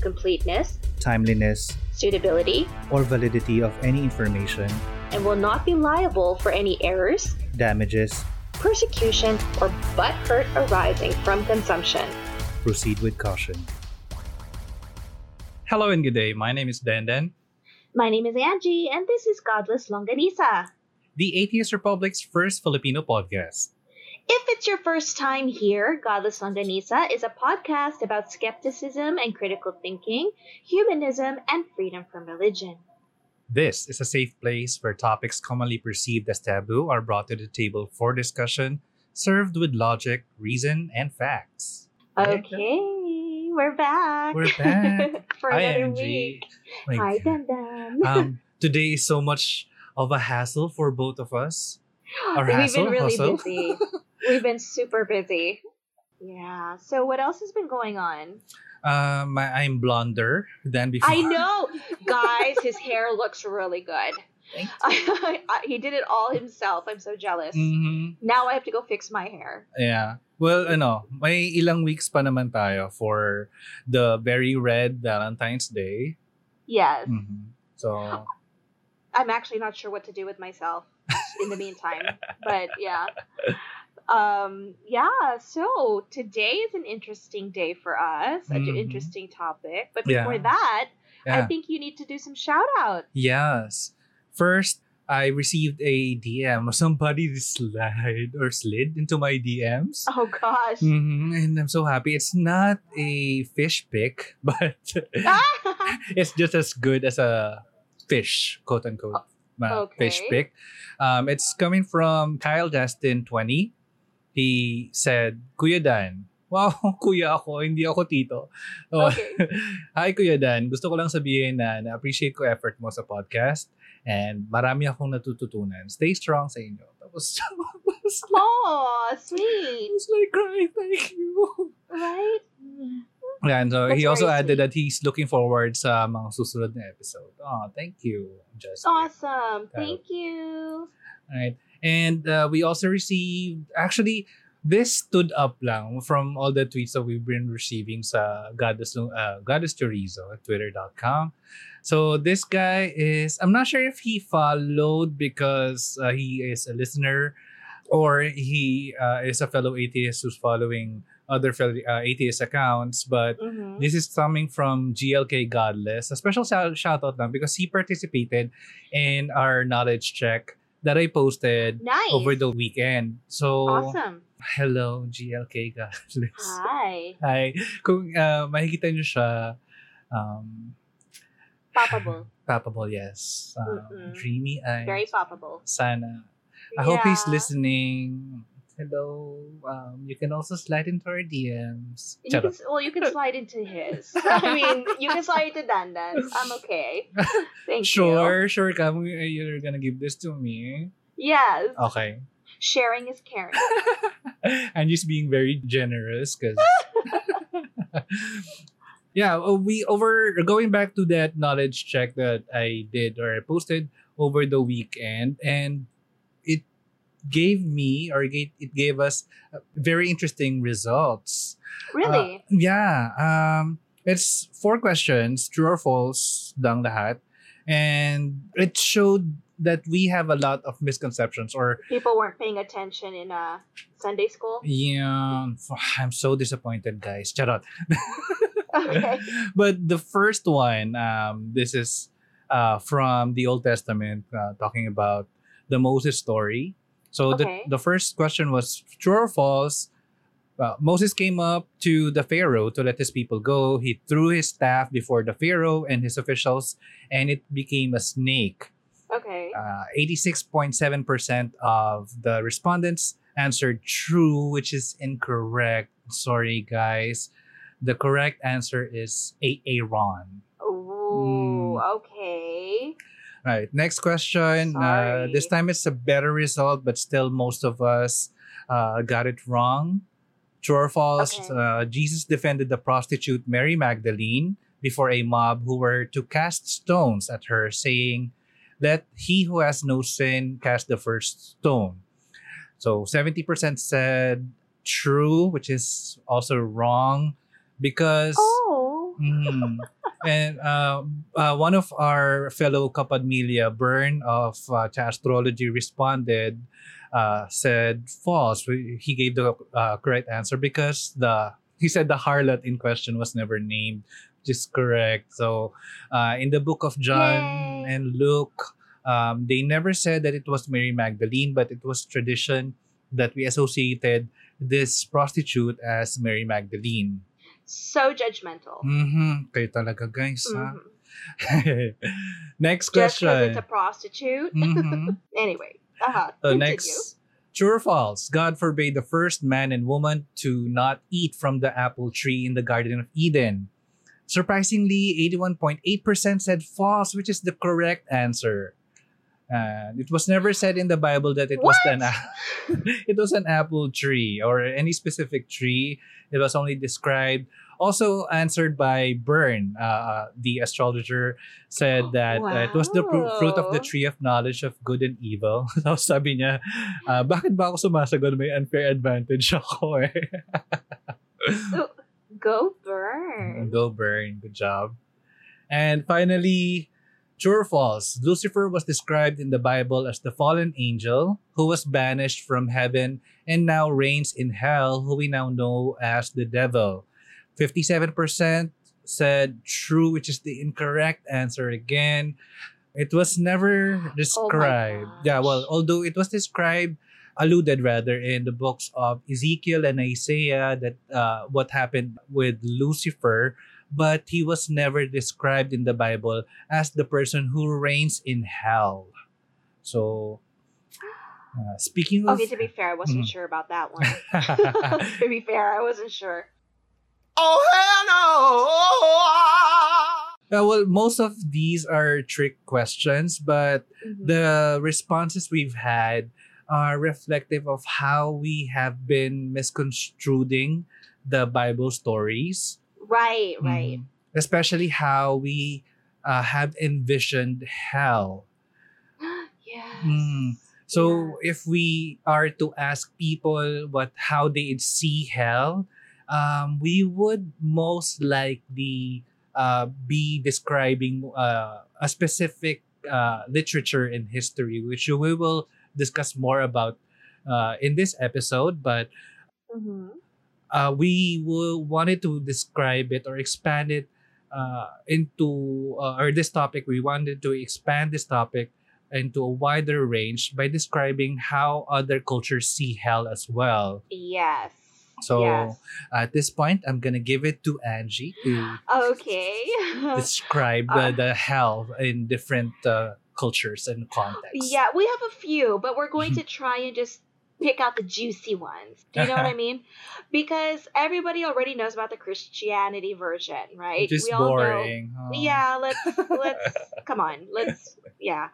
Completeness, timeliness, suitability, or validity of any information, and will not be liable for any errors, damages, persecution, or butt hurt arising from consumption. proceed with caution. Hello and good day. My name is Dandan, My name is Angie, and this is Godless Longganisa. the Atheist Republic's first Filipino podcast. If it's your first time here, Godless Longganisa is a podcast about skepticism and critical thinking, humanism, and freedom from religion. This is a safe place where topics commonly perceived as taboo are brought to the table for discussion, served with logic, reason, and facts. Okay, we're back. We're back. for Hi, another Angie. week. Like, Hi, Dandan. um, today is so much of a hassle for both of us. or We've hassle, been really hustle. busy. We've been super busy. Yeah. So what else has been going on? Um, I'm blonder than before. I know, guys. His hair looks really good. Thank he did it all himself. I'm so jealous. Mm-hmm. Now I have to go fix my hair. Yeah. Well, ano, may ilang weeks pa naman tayo for the very red Valentine's Day. Yes. Mhm. So, I'm actually not sure what to do with myself in the meantime. but yeah. Um yeah, so today is an interesting day for us, such an interesting topic. But Yeah. before that, I think you need to do some shout out. Yes. First, I received a DM. Somebody slid or slid into my DMs. Oh gosh. Mhm, And I'm so happy. It's not a fish pic, but it's just as good as a fish, quote unquote, fish okay. pic. Um, it's coming from Kyle Justin 20. He said, Kuya Dan, wow, kuya ako, hindi ako tito. Oh, Okay. Hi Kuya Dan, gusto ko lang sabihin na na-appreciate ko effort mo sa podcast and marami akong natututunan. Stay strong sa inyo. Tapos, tapos oh, I sweet. was like crying, thank you. Right? Yeah, and so That's he also added sweet. that he's looking forward sa mga susunod na episode. Oh, thank you, Justin. Awesome. Thank you. Right. And uh, we also received, actually, this stood up lang from all the tweets that we've been receiving sa Goddess, uh, Goddess Chorizo at twitter.com. So this guy is, I'm not sure if he followed because uh, he is a listener or he uh, is a fellow atheist who's following other fellow uh, atheist accounts, but Mhm. this is coming from GLK Godless. A special shout shout out lang because he participated in our knowledge check that I posted Nice. over the weekend. So, Awesome. hello GLK Godless. Hi. Hi. Kung uh, makikita nyo siya, um, Poppable. Papable, yes. Um, dreamy eyes. Very poppable. Sana. I hope he's Yeah. listening. Hello. Um, you can also slide into our DMs. You can, well, you can slide into his. I mean, you can slide into Dandan. I'm okay. Thank you. Sure, sure. Come, you're gonna give this to me. Yes. Okay. Sharing is caring. and just being very generous because yeah uh, we over going back to that knowledge check that i did or i posted over the weekend and gave me or it, it gave us uh, very interesting results Really? Uh, yeah um it's four questions true or false lang lahat and it showed that we have a lot of misconceptions or People weren't paying attention in uh, Sunday school. Yeah, I'm so disappointed, guys. Charot. Okay. but the first one, um, this is uh, from the Old Testament, uh, talking about the Moses story. So Okay. the the first question was true or false. Uh, Moses came up to the Pharaoh to let his people go. He threw his staff before the Pharaoh and his officials, and it became a snake. Okay. Uh, 86.7% of the respondents answered true, which is incorrect. Sorry, guys. The correct answer is A. Aaron. Ooh, Mm. okay. Right. Next question. Uh, this time it's a better result, but still most of us uh, got it wrong. True or false? Okay. Uh, Jesus defended the prostitute Mary Magdalene before a mob who were to cast stones at her, saying, Let he who has no sin cast the first stone. So 70% said true, which is also wrong because. Oh. Mm. and uh, uh, one of our fellow Kapadmilia, Bern of uh, Astrology, responded, uh, said false. He gave the uh, correct answer because the he said the harlot in question was never named, which is correct. So uh, in the book of John Yay. and Luke, um, they never said that it was Mary Magdalene, but it was tradition that we associated this prostitute as Mary Magdalene. So judgmental. Mm-hmm. Kayo talaga, guys. ha? Mhm. next Just because question. it's a prostitute. Mhm. Anyway. Uh-huh. So next, true or false? God forbade the first man and woman to not eat from the apple tree in the Garden of Eden. Surprisingly, 81.8% said false, which is the correct answer. And it was never said in the Bible that it was an it was an apple tree or any specific tree. It was only described. Also answered by Byrne, uh, the astrologer, said that uh, it was the pru- fruit of the tree of knowledge of good and evil. Tapos sabi niya, ah, bakit ba ako sumasagot? May unfair advantage ako eh. Go burn. Go Byrne. Good job. And finally, true or false? Lucifer was described in the Bible as the fallen angel who was banished from heaven and now reigns in hell, who we now know as the devil. 57% said true, which is the incorrect answer again. It was never described. yeah, well, although it was described, alluded rather, in the books of Ezekiel and Isaiah that uh, what happened with Lucifer, but he was never described in the Bible as the person who reigns in hell. So, uh, speaking of. Okay, to be fair, I wasn't Mhm. sure about that one. to be fair, I wasn't sure. Oh hell no! Uh, well, most of these are trick questions, but Mhm. the responses we've had are reflective of how we have been misconstruing the Bible stories. Right, right. Mhm. Especially how we uh, have envisioned hell. yes. Mm. So if we are to ask people what how they see hell, um, we would most likely uh, be describing uh, a specific uh, literature and history, which we will discuss more about uh, in this episode. But Mhm. Uh, we wanted to describe it or expand it uh, into uh, or this topic we wanted to expand this topic into a wider range by describing how other cultures see hell as well Yes. so yes. at this point i'm gonna give it to angie to Okay. describe Uh, the, the hell in different uh, cultures and contexts yeah, we have a few, but we're going to try and just pick out the juicy ones. Do you know what I mean? Because everybody already knows about the Christianity version, right? is we all boring know. Oh. Yeah, let's let's come on. Let's yeah.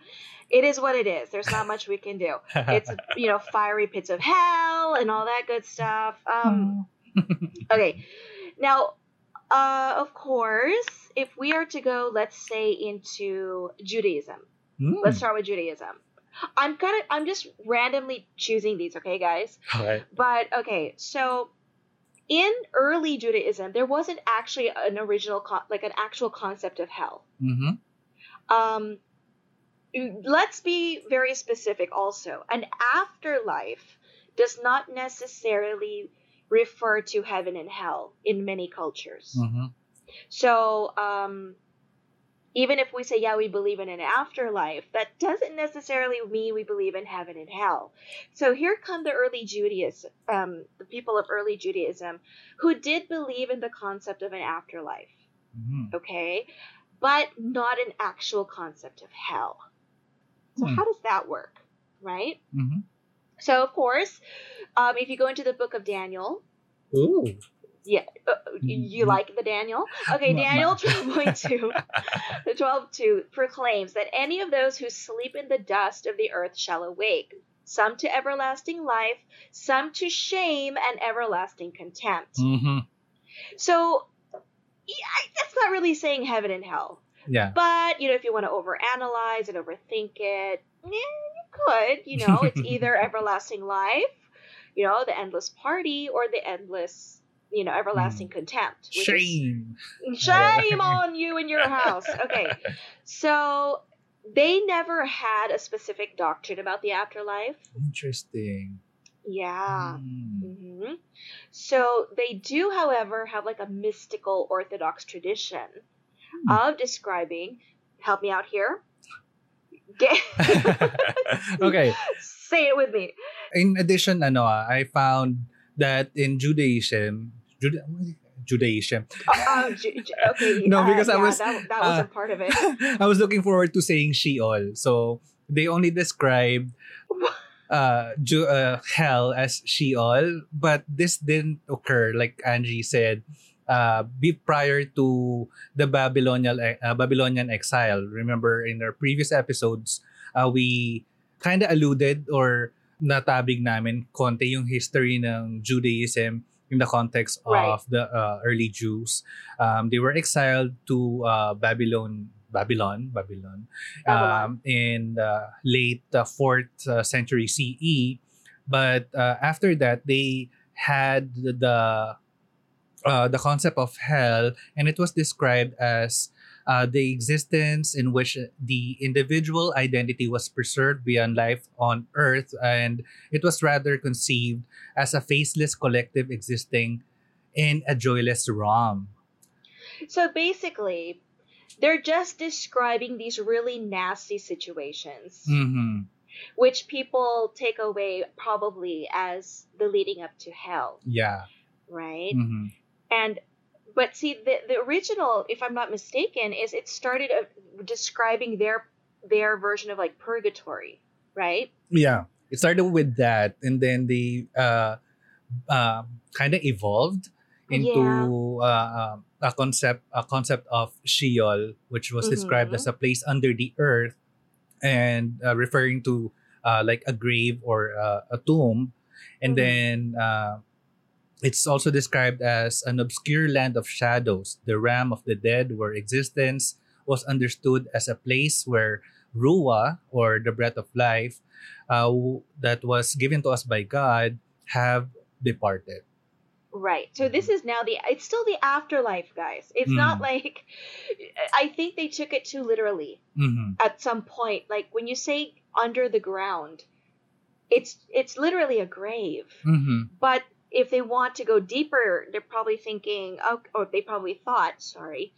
It is what it is. There's not much we can do. It's you know, fiery pits of hell and all that good stuff. Um Okay. Now, uh, of course, if we are to go, let's say, into Judaism. Hmm. Let's start with Judaism. I'm kind of, I'm just randomly choosing these, okay, guys? Alright. But okay, so in early Judaism, there wasn't actually an original, con- like an actual concept of hell. Mhm. Um, let's be very specific also. An afterlife does not necessarily refer to heaven and hell in many cultures. Mhm. So, um, even if we say, yeah, we believe in an afterlife, that doesn't necessarily mean we believe in heaven and hell. So here come the early Judaism, um, the people of early Judaism, who did believe in the concept of an afterlife, Mhm. okay, but not an actual concept of hell. So Hmm. how does that work, right? Mhm. So of course, um, if you go into the book of Daniel, Ooh. Yeah, uh, you, you Mhm. like the Daniel? Okay, Daniel 12.2, the 12.2 proclaims that any of those who sleep in the dust of the earth shall awake, some to everlasting life, some to shame and everlasting contempt. Mhm. So, yeah, that's not really saying heaven and hell. Yeah. But, you know, if you want to overanalyze and overthink it, yeah, you could. You know, it's either everlasting life, you know, the endless party, or the endless, you know, everlasting contempt. which is- Shame. Shame on you and your house. Okay. So they never had a specific doctrine about the afterlife. Interesting. Yeah. Mm. hmm So they do, however, have like a mystical Orthodox tradition Hmm. of describing. Help me out here. Okay. say it with me. In addition, ano ah, I found that in Judaism, Juda- Judaism, Uh, Ju- Ju- okay. No, uh, because I yeah, was, that, that uh, wasn't part of it. I was looking forward to saying Sheol. So they only described uh, Ju- uh, hell as Sheol, but this didn't occur, like Angie said, uh, be prior to the Babylonian uh, Babylonian exile. Remember in our previous episodes, uh, we kind of alluded or natabig namin konti yung history ng Judaism in the context of Right. the uh, early Jews. Um, they were exiled to uh, Babylon, Babylon, Babylon, Babylon. um, in the late uh, fourth uh, century CE. But uh, after that, they had the uh, the concept of hell, and it was described as uh, the existence in which the individual identity was preserved beyond life on earth, and it was rather conceived as a faceless collective existing in a joyless realm. So basically, they're just describing these really nasty situations, Mm-hmm. which people take away probably as the leading up to hell, Yeah. right? Mm-hmm. And but see, the the original, if I'm not mistaken, is it started describing their their version of like purgatory, right? Yeah. It started with that, and then they uh, uh, kind of evolved into uh, um, a concept a concept of Sheol, which was described Mhm. as a place under the earth, and uh, referring to uh, like a grave or uh, a tomb, and Mhm. then uh, it's also described as an obscure land of shadows, the realm of the dead, where existence was understood as a place where Ruach, or the breath of life uh, w- that was given to us by God have departed. Right. So this is now the it's still the afterlife, guys. It's not Mm. like I think they took it too literally. Mhm. at some point like when you say under the ground it's it's literally a grave Mhm. but if they want to go deeper they're probably thinking oh, or they probably thought sorry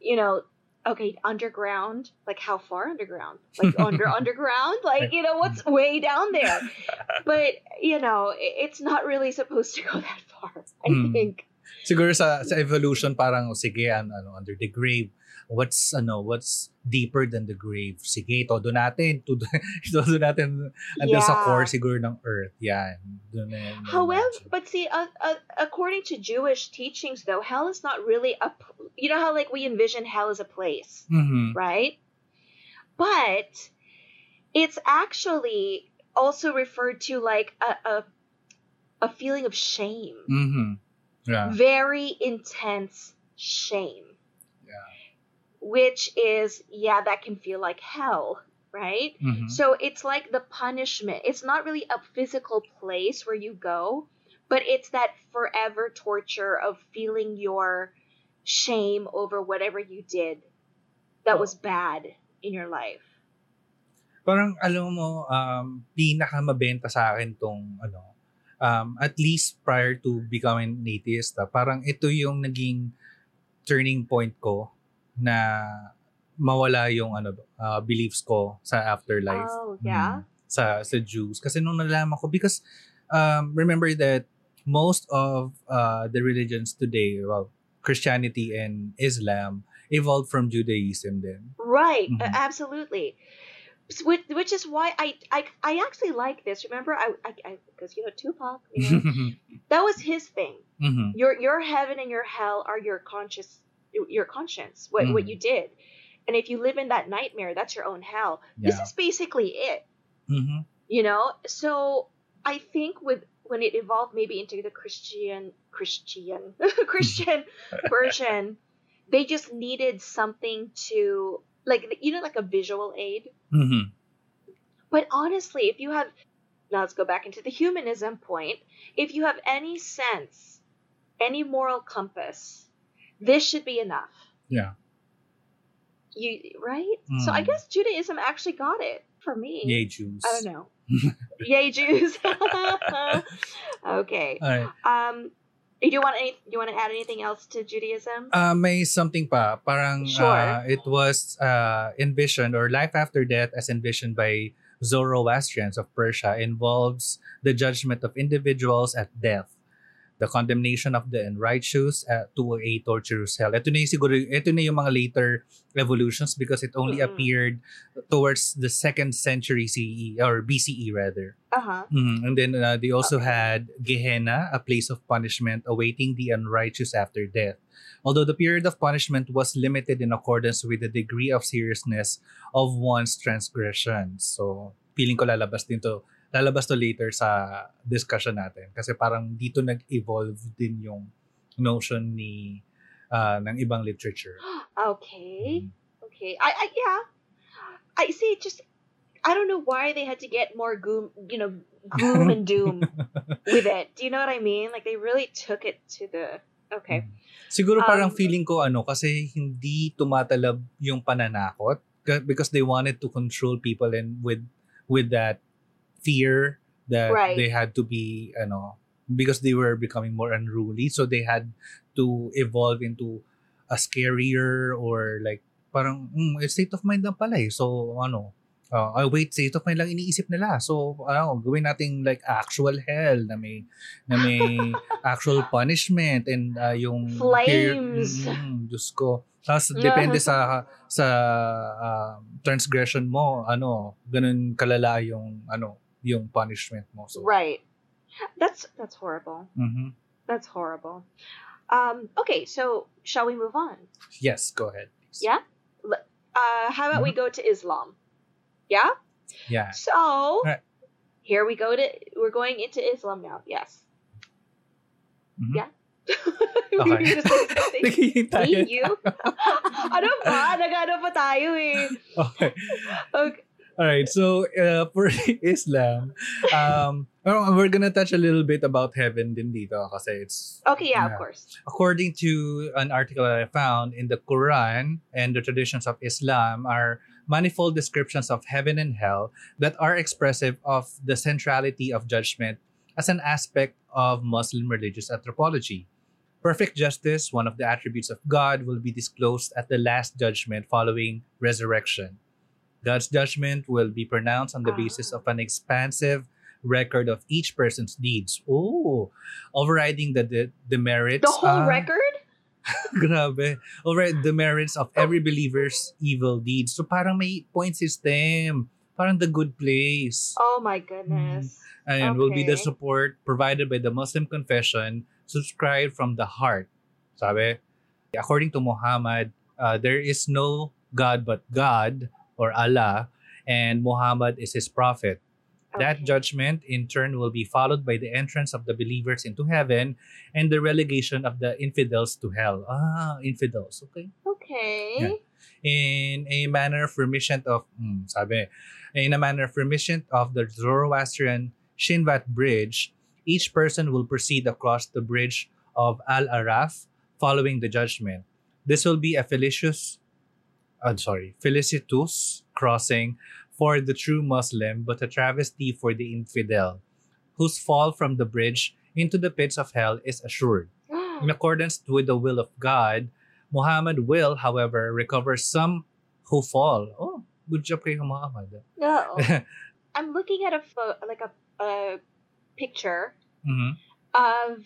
you know okay underground like how far underground? Like under underground? Like you know what's way down there? But you know it's not really supposed to go that far i Hmm. think. Siguro sa sa evolution parang oh, sige an- ano under the grave. What's ano what's deeper than the grave? Sige, todo natin. Todo, todo natin sa Yeah. core siguro ng earth. Yan. Doon na yan. However, but see, uh, uh, according to Jewish teachings, though, hell is not really a You know how like we envision hell as a place, Mhm. right? But it's actually also referred to like a a, a feeling of shame, Mm-hmm. Yeah. very intense shame, Yeah. Which is yeah, that can feel like hell, right? Mhm. So it's like the punishment. It's not really a physical place where you go, but it's that forever torture of feeling your shame over whatever you did that was bad in your life. Parang alam mo um pinaka mabenta sa akin tong ano um at least prior to becoming an atheist, ah, parang ito yung naging turning point ko na mawala yung ano ah, beliefs ko sa afterlife. Oh, yeah. Mm, sa sa Jews kasi nung nalaman ko because um remember that most of uh the religions today well Christianity and Islam evolved from Judaism then. Right, Mhm. uh, absolutely. Which, which is why I, I I actually like this. Remember, I I because you know Tupac, you know, That was his thing. Mhm. Your your heaven and your hell are your conscious your conscience. What what Mhm. you did. And if you live in that nightmare, that's your own hell. This is basically it. Mhm. you know so i think with when it evolved maybe into the christian christian christian version they just needed something to like you know like a visual aid Mhm. but honestly if you have now let's go back into the humanism point if you have any sense any moral compass this should be enough Yeah. you right so i Mm. guess judaism actually got it for me Yay, Jews. I don't know. Yay, Jews. okay. Um, do you want any? Do you want to add anything else to Judaism? Uh, may something pa. Parang Sure. uh, it was uh, envisioned or life after death as envisioned by Zoroastrians of Persia involves the judgment of individuals at death, the condemnation of the unrighteous uh, to a torturous hell. Ito na yung siguro, ito na yung mga later evolutions because it only Mm-mm. appeared towards the second century CE or BCE rather. Uh huh. Mhm. And then uh, they also Okay. had Gehenna, a place of punishment awaiting the unrighteous after death. Although the period of punishment was limited in accordance with the degree of seriousness of one's transgressions. So, feeling ko lalabas din to, lalabas to later sa discussion natin. Kasi parang dito nag-evolve din yung notion ni uh, ng ibang literature. Okay. Okay. I, I yeah. I see. Just I don't know why they had to get more gloom, you know, gloom and doom with it. Do you know what I mean? Like they really took it to the. Okay. Siguro parang Um, feeling ko ano kasi hindi tumatalab yung pananakot ca- because they wanted to control people and with with that fear that Right. they had to be ano because they were becoming more unruly so they had to evolve into a scarier or like parang mm, state of mind lang pala eh. So ano uh, oh, wait, state of mind lang iniisip nila. So, ano, gawin nating like actual hell na may na may actual punishment and uh, yung Flames. Mm, Diyos ko. Tapos depende sa sa uh, transgression mo, ano, ganun kalala yung ano, yung punishment mo. So, Right. That's that's horrible. mhm. That's horrible. Um. Okay. So shall we move on? Yes, go ahead. please. Yeah? Uh. How about we go to Islam? Yeah. Yeah. So Right. here we go to we're going into Islam now. Yes. Mhm. Yeah. Okay. We just said. Naghihintay. Me, you? ano ba? Nagano pa tayo eh. Okay. Okay. All right. So uh, for Islam, um, we're gonna touch a little bit about heaven din dito kasi it's Okay, yeah, Yeah. of course. according to an article that I found in the Quran and the traditions of Islam are manifold descriptions of heaven and hell that are expressive of the centrality of judgment as an aspect of Muslim religious anthropology. Perfect justice, one of the attributes of God, will be disclosed at the last judgment following resurrection. God's judgment will be pronounced on the basis Ah. of an expansive record of each person's deeds. Oh, overriding the the, the merits. The whole ah, record? Grabe. Override the merits of every believer's evil deeds. So parang may point system. Parang the good place. Oh my goodness. And will be the support provided by the Muslim confession subscribed from the heart. Sabi, according to Muhammad, uh, there is no God but God or Allah, and Muhammad is his prophet. That judgment, in turn, will be followed by the entrance of the believers into heaven and the relegation of the infidels to hell. Ah, infidels. Okay. Okay. Yeah. In a manner of remission of, hmm, sabi, in a manner of remission of the Zoroastrian Chinvat Bridge, each person will proceed across the bridge of Al Araf following the judgment. This will be a felicitous, I'm sorry, felicitous crossing for the true Muslim, but a travesty for the infidel, whose fall from the bridge into the pits of hell is assured. In accordance with the will of God, Muhammad will, however, recover some who fall. Oh, good job kay Muhammad. no. I'm looking at a pho- like a, a picture Mhm. of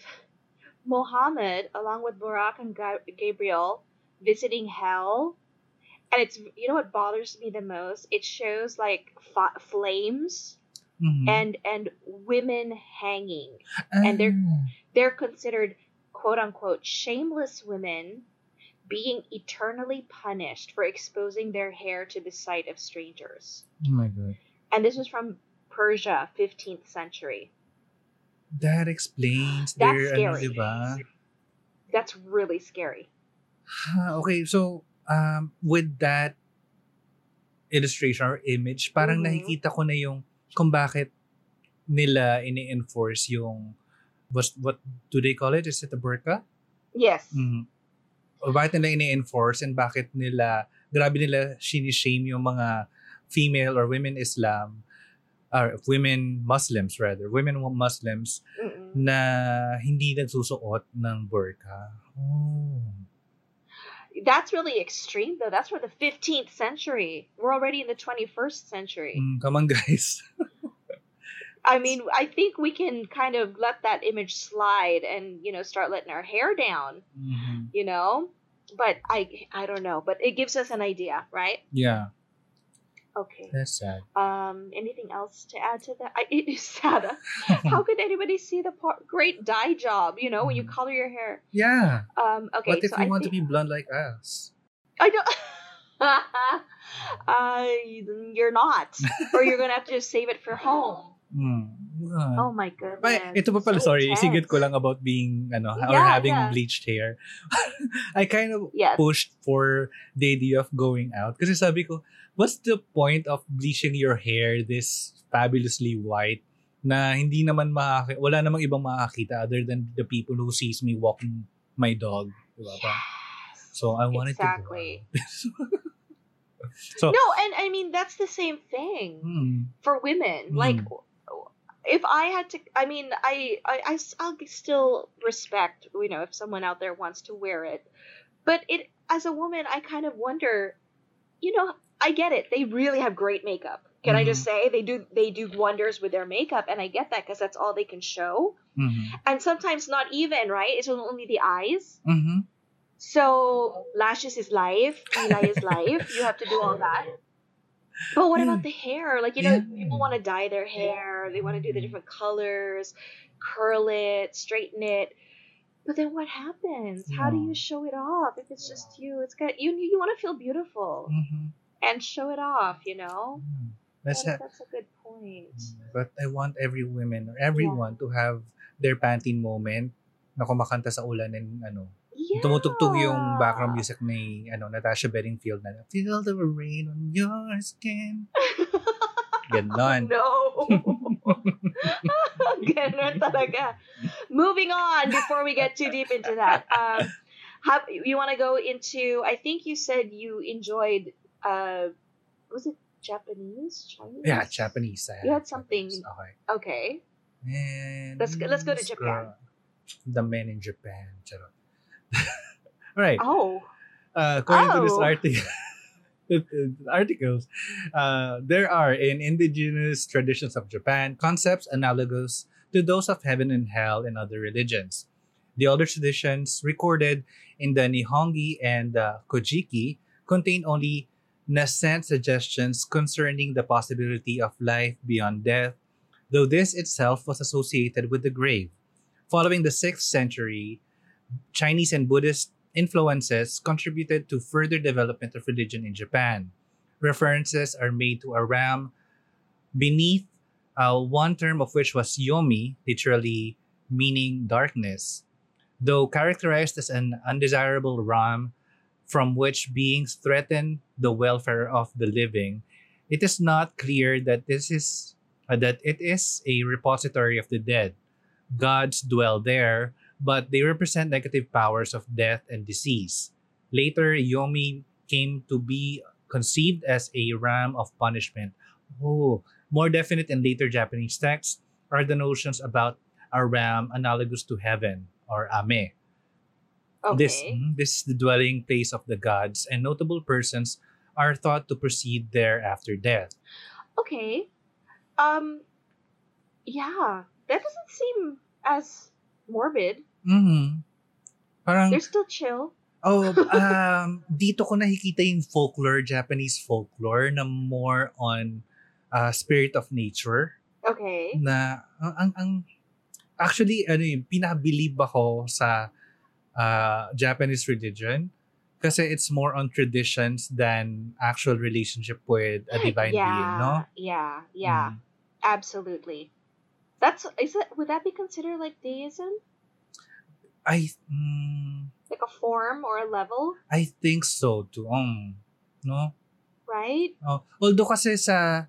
Muhammad along with Buraq and Ga- Gabriel visiting hell. And it's you know what bothers me the most? It shows like fa- flames Mhm. and and women hanging. and they're- Ah. They're considered quote unquote shameless women being eternally punished for exposing their hair to the sight of strangers. Oh my god. And this was from Persia, 15th century. That explains That's their ano, scary. diba? That's really scary. Okay, so um with that illustration or image, parang Mhm. nakikita ko na yung kung bakit nila ini-enforce yung what, what do they call it? Is it a burqa? Yes. Mhm. O bakit nila ini-enforce and bakit nila, grabe nila shame yung mga female or women Islam, or women Muslims rather, women Muslims Mm-mm. na hindi nagsusuot ng burqa. Oh. That's really extreme, though. That's for the 15th century. We're already in the 21st century. Mm, come on guys. I mean, I think we can kind of let that image slide and, you know, start letting our hair down, Mhm. you know? But I I don't know, but it gives us an idea, right? Yeah, Okay. that's sad. Um anything else to add to that? I, it is sad. How could anybody see the part? great dye job, you know, when you Mhm. color your hair? yeah. Um okay, what if so you I want to be blonde like us? I don't uh, you're not. or you're gonna have to just save it for home. Mm. yeah. Oh my goodness. But ito pa pala, So sorry, isigit ko intense. lang about being, ano, or having yeah. bleached hair. I kind of Yes. pushed for the idea of going out. Kasi sabi ko, what's the point of bleaching your hair this fabulously white na hindi naman makaki- wala namang ibang makakita other than the people who sees me walking my dog. Diba ba? Yes. So I wanted exactly. to out. so, No, and I mean that's the same thing hmm, for women. Mm. Like if I had to I mean I, I, I'll still respect, you know, if someone out there wants to wear it. But it as a woman, I kind of wonder, you know, I get it. They really have great makeup. Can I just say they do they do wonders with their makeup and I get that cuz that's all they can show. mhm, And sometimes not even, right? It's only the eyes. mhm. So lashes is life, kilay is life. You have to do all that. But what about the hair? Like you know, people want to dye their hair. They want to do the different colors, curl it, straighten it. But then what happens? How do you show it off if it's just you? It's got you. You want to feel beautiful Mhm. And show it off. You know, That's That- a- that's a good point. But I want every woman or everyone to have their panting moment na kumakanta sa ulan and ano, Yeah. tumutugtog yung background music ni ano, Natasha Bedingfield na Feel the rain on your skin. Ganon. No. Ganon talaga. Moving on before we get too deep into that. Um, have, you want to go into, I think you said you enjoyed, uh, was it Japanese? Chinese? Yeah, Japanese. I You had something- Japanese. Okay. Okay. And Let's go- let's go to Japan. The men in Japan. Charot. Alright. Oh. Uh, according to this Oh. article, articles, uh, there are in indigenous traditions of Japan concepts analogous to those of heaven and hell in other religions. The older traditions recorded in the Nihongi and the Kojiki contain only nascent suggestions concerning the possibility of life beyond death, though this itself was associated with the grave. Following the 6th century, Chinese and Buddhist influences contributed to further development of religion in Japan. References are made to a ram beneath uh, one term of which was yomi, literally meaning darkness. Though characterized as an undesirable ram from which beings threaten the welfare of the living, it is not clear that this is uh, that it is a repository of the dead. Gods dwell there, but they represent negative powers of death and disease. Later, Yomi came to be conceived as a ram of punishment. Oh, more definite in later Japanese texts are the notions about a ram analogous to heaven or ame. Okay. This, mhm, this is the dwelling place of the gods, and notable persons are thought to proceed there after death. Okay. Um, yeah. That doesn't seem as morbid. Mm-hmm. Parang, They're still chill. Oh, um, dito ko nakikita yung folklore, Japanese folklore na more on uh, spirit of nature. Okay. na ang, ang, ang actually ano yung pinaka-believe ako sa uh, Japanese religion kasi it's more on traditions than actual relationship with a divine yeah, being, no? Yeah, yeah, Mm. absolutely. That's is that would that be considered like deism? I mm, Like a form or a level, I think so too. Um, no? right? Oh, although kasi sa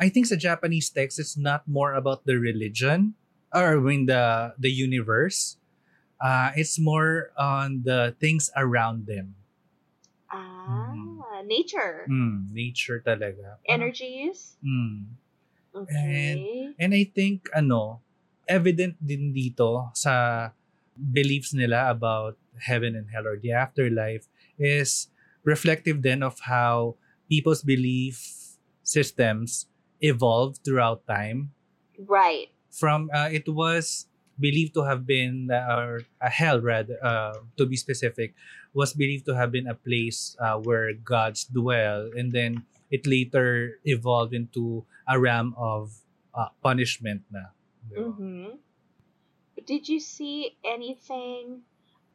I think sa Japanese text it's not more about the religion or I mean the the universe. Uh, it's more on the things around them. Ah, Mm. nature, Mm, nature talaga. energies. Mm. Okay. And I think ano, evident din dito sa beliefs nila about heaven and hell or the afterlife is reflective then of how people's belief systems evolved throughout time right. from uh, it was believed to have been or a hell rather uh, to be specific was believed to have been a place uh, where gods dwell and then it later evolved into a realm of uh, punishment na Mm-hmm. Did you see anything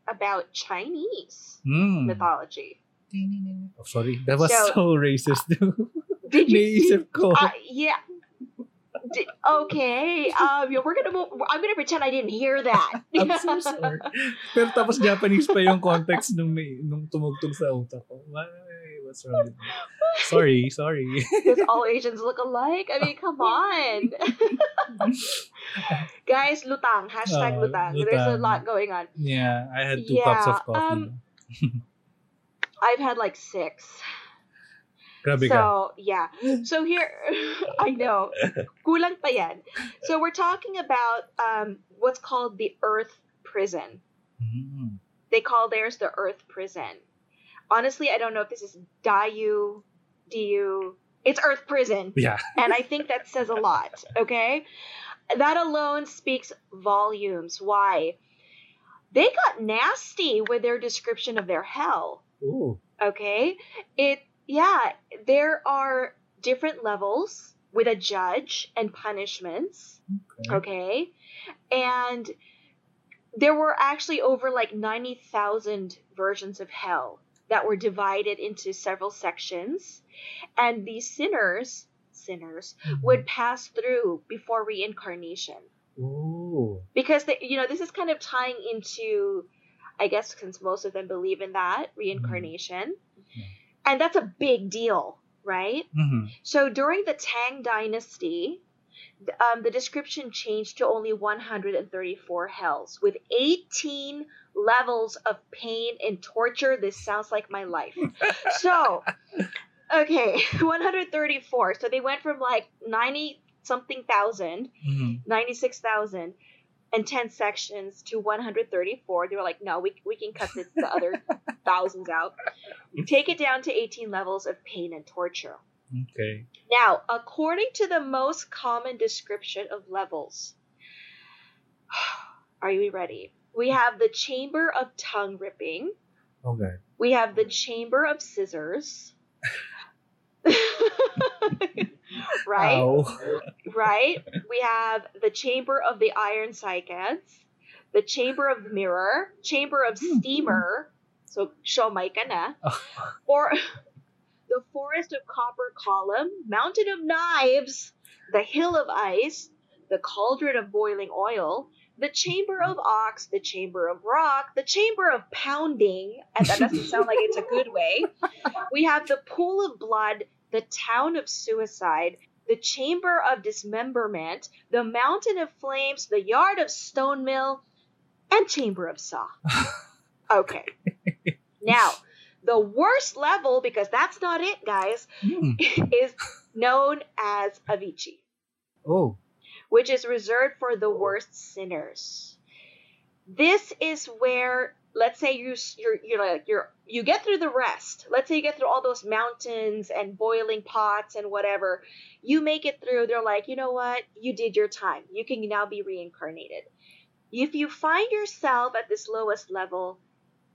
about Chinese Mm. mythology? Oh, sorry that was So- so, racist Did you? Naisip ko. Uh, yeah. Okay. Um, yeah, we're gonna. Move, I'm gonna pretend I didn't hear that. I'm so sorry. Pero tapos Japanese pa yung context nung, may, nung tumugtog sa utak ko. Why? What's wrong with? Sorry, sorry. Does all Asians look alike? I mean, come on. Guys, lutang. Hashtag Oh, lutang. There's a lot going on. Yeah, I had two cups of coffee. um, I've had like six. Grabe ka. So, yeah. So here, I know. Kulang pa yan. So we're talking about um, what's called the Earth Prison. Mm. They call theirs the Earth Prison. Honestly, I don't know if this is Dayu, Du. It's Earth Prison. Yeah. And I think that says a lot, okay? That alone speaks volumes. Why? They got nasty with their description of their hell, Ooh. okay? It, yeah, there are different levels with a judge and punishments, Okay. okay? And there were actually over like 90,000 versions of hell that were divided into several sections. And these sinners, sinners, mm-hmm. would pass through before reincarnation Ooh. because they, you know this is kind of tying into i guess since most of them believe in that mm-hmm. reincarnation Yeah. And that's a big deal right Mhm. so during the tang dynasty um, the description changed to only 134 hells with 18 levels of pain and torture this sounds like my life so okay 134 so they went from like 90 something thousand Mhm. 96,000 and 10 sections to 134. They were like, no, we, we can cut the, the other thousands out. Take it down to 18 levels of pain and torture. Okay. Now, according to the most common description of levels, are you ready? We have the chamber of tongue ripping. Okay. We have the chamber of scissors. right? Right? We have the chamber of the iron cycads, the chamber of the mirror, chamber of hmm. steamer, so show my na, or the forest of copper column, mountain of knives, the hill of ice, the cauldron of boiling oil, the chamber of ox, the chamber of rock, the chamber of pounding, and that doesn't sound like it's a good way. We have the pool of blood, the town of suicide, the chamber of dismemberment, the mountain of flames, the yard of stone mill, and chamber of saw. Okay. now, the worst level, because that's not it, guys, Hmm. is known as Avici, Oh. which is reserved for the worst sinners. This is where, let's say you you're you're like you're you get through the rest. Let's say you get through all those mountains and boiling pots and whatever. You make it through. They're like, you know what? You did your time. You can now be reincarnated. If you find yourself at this lowest level,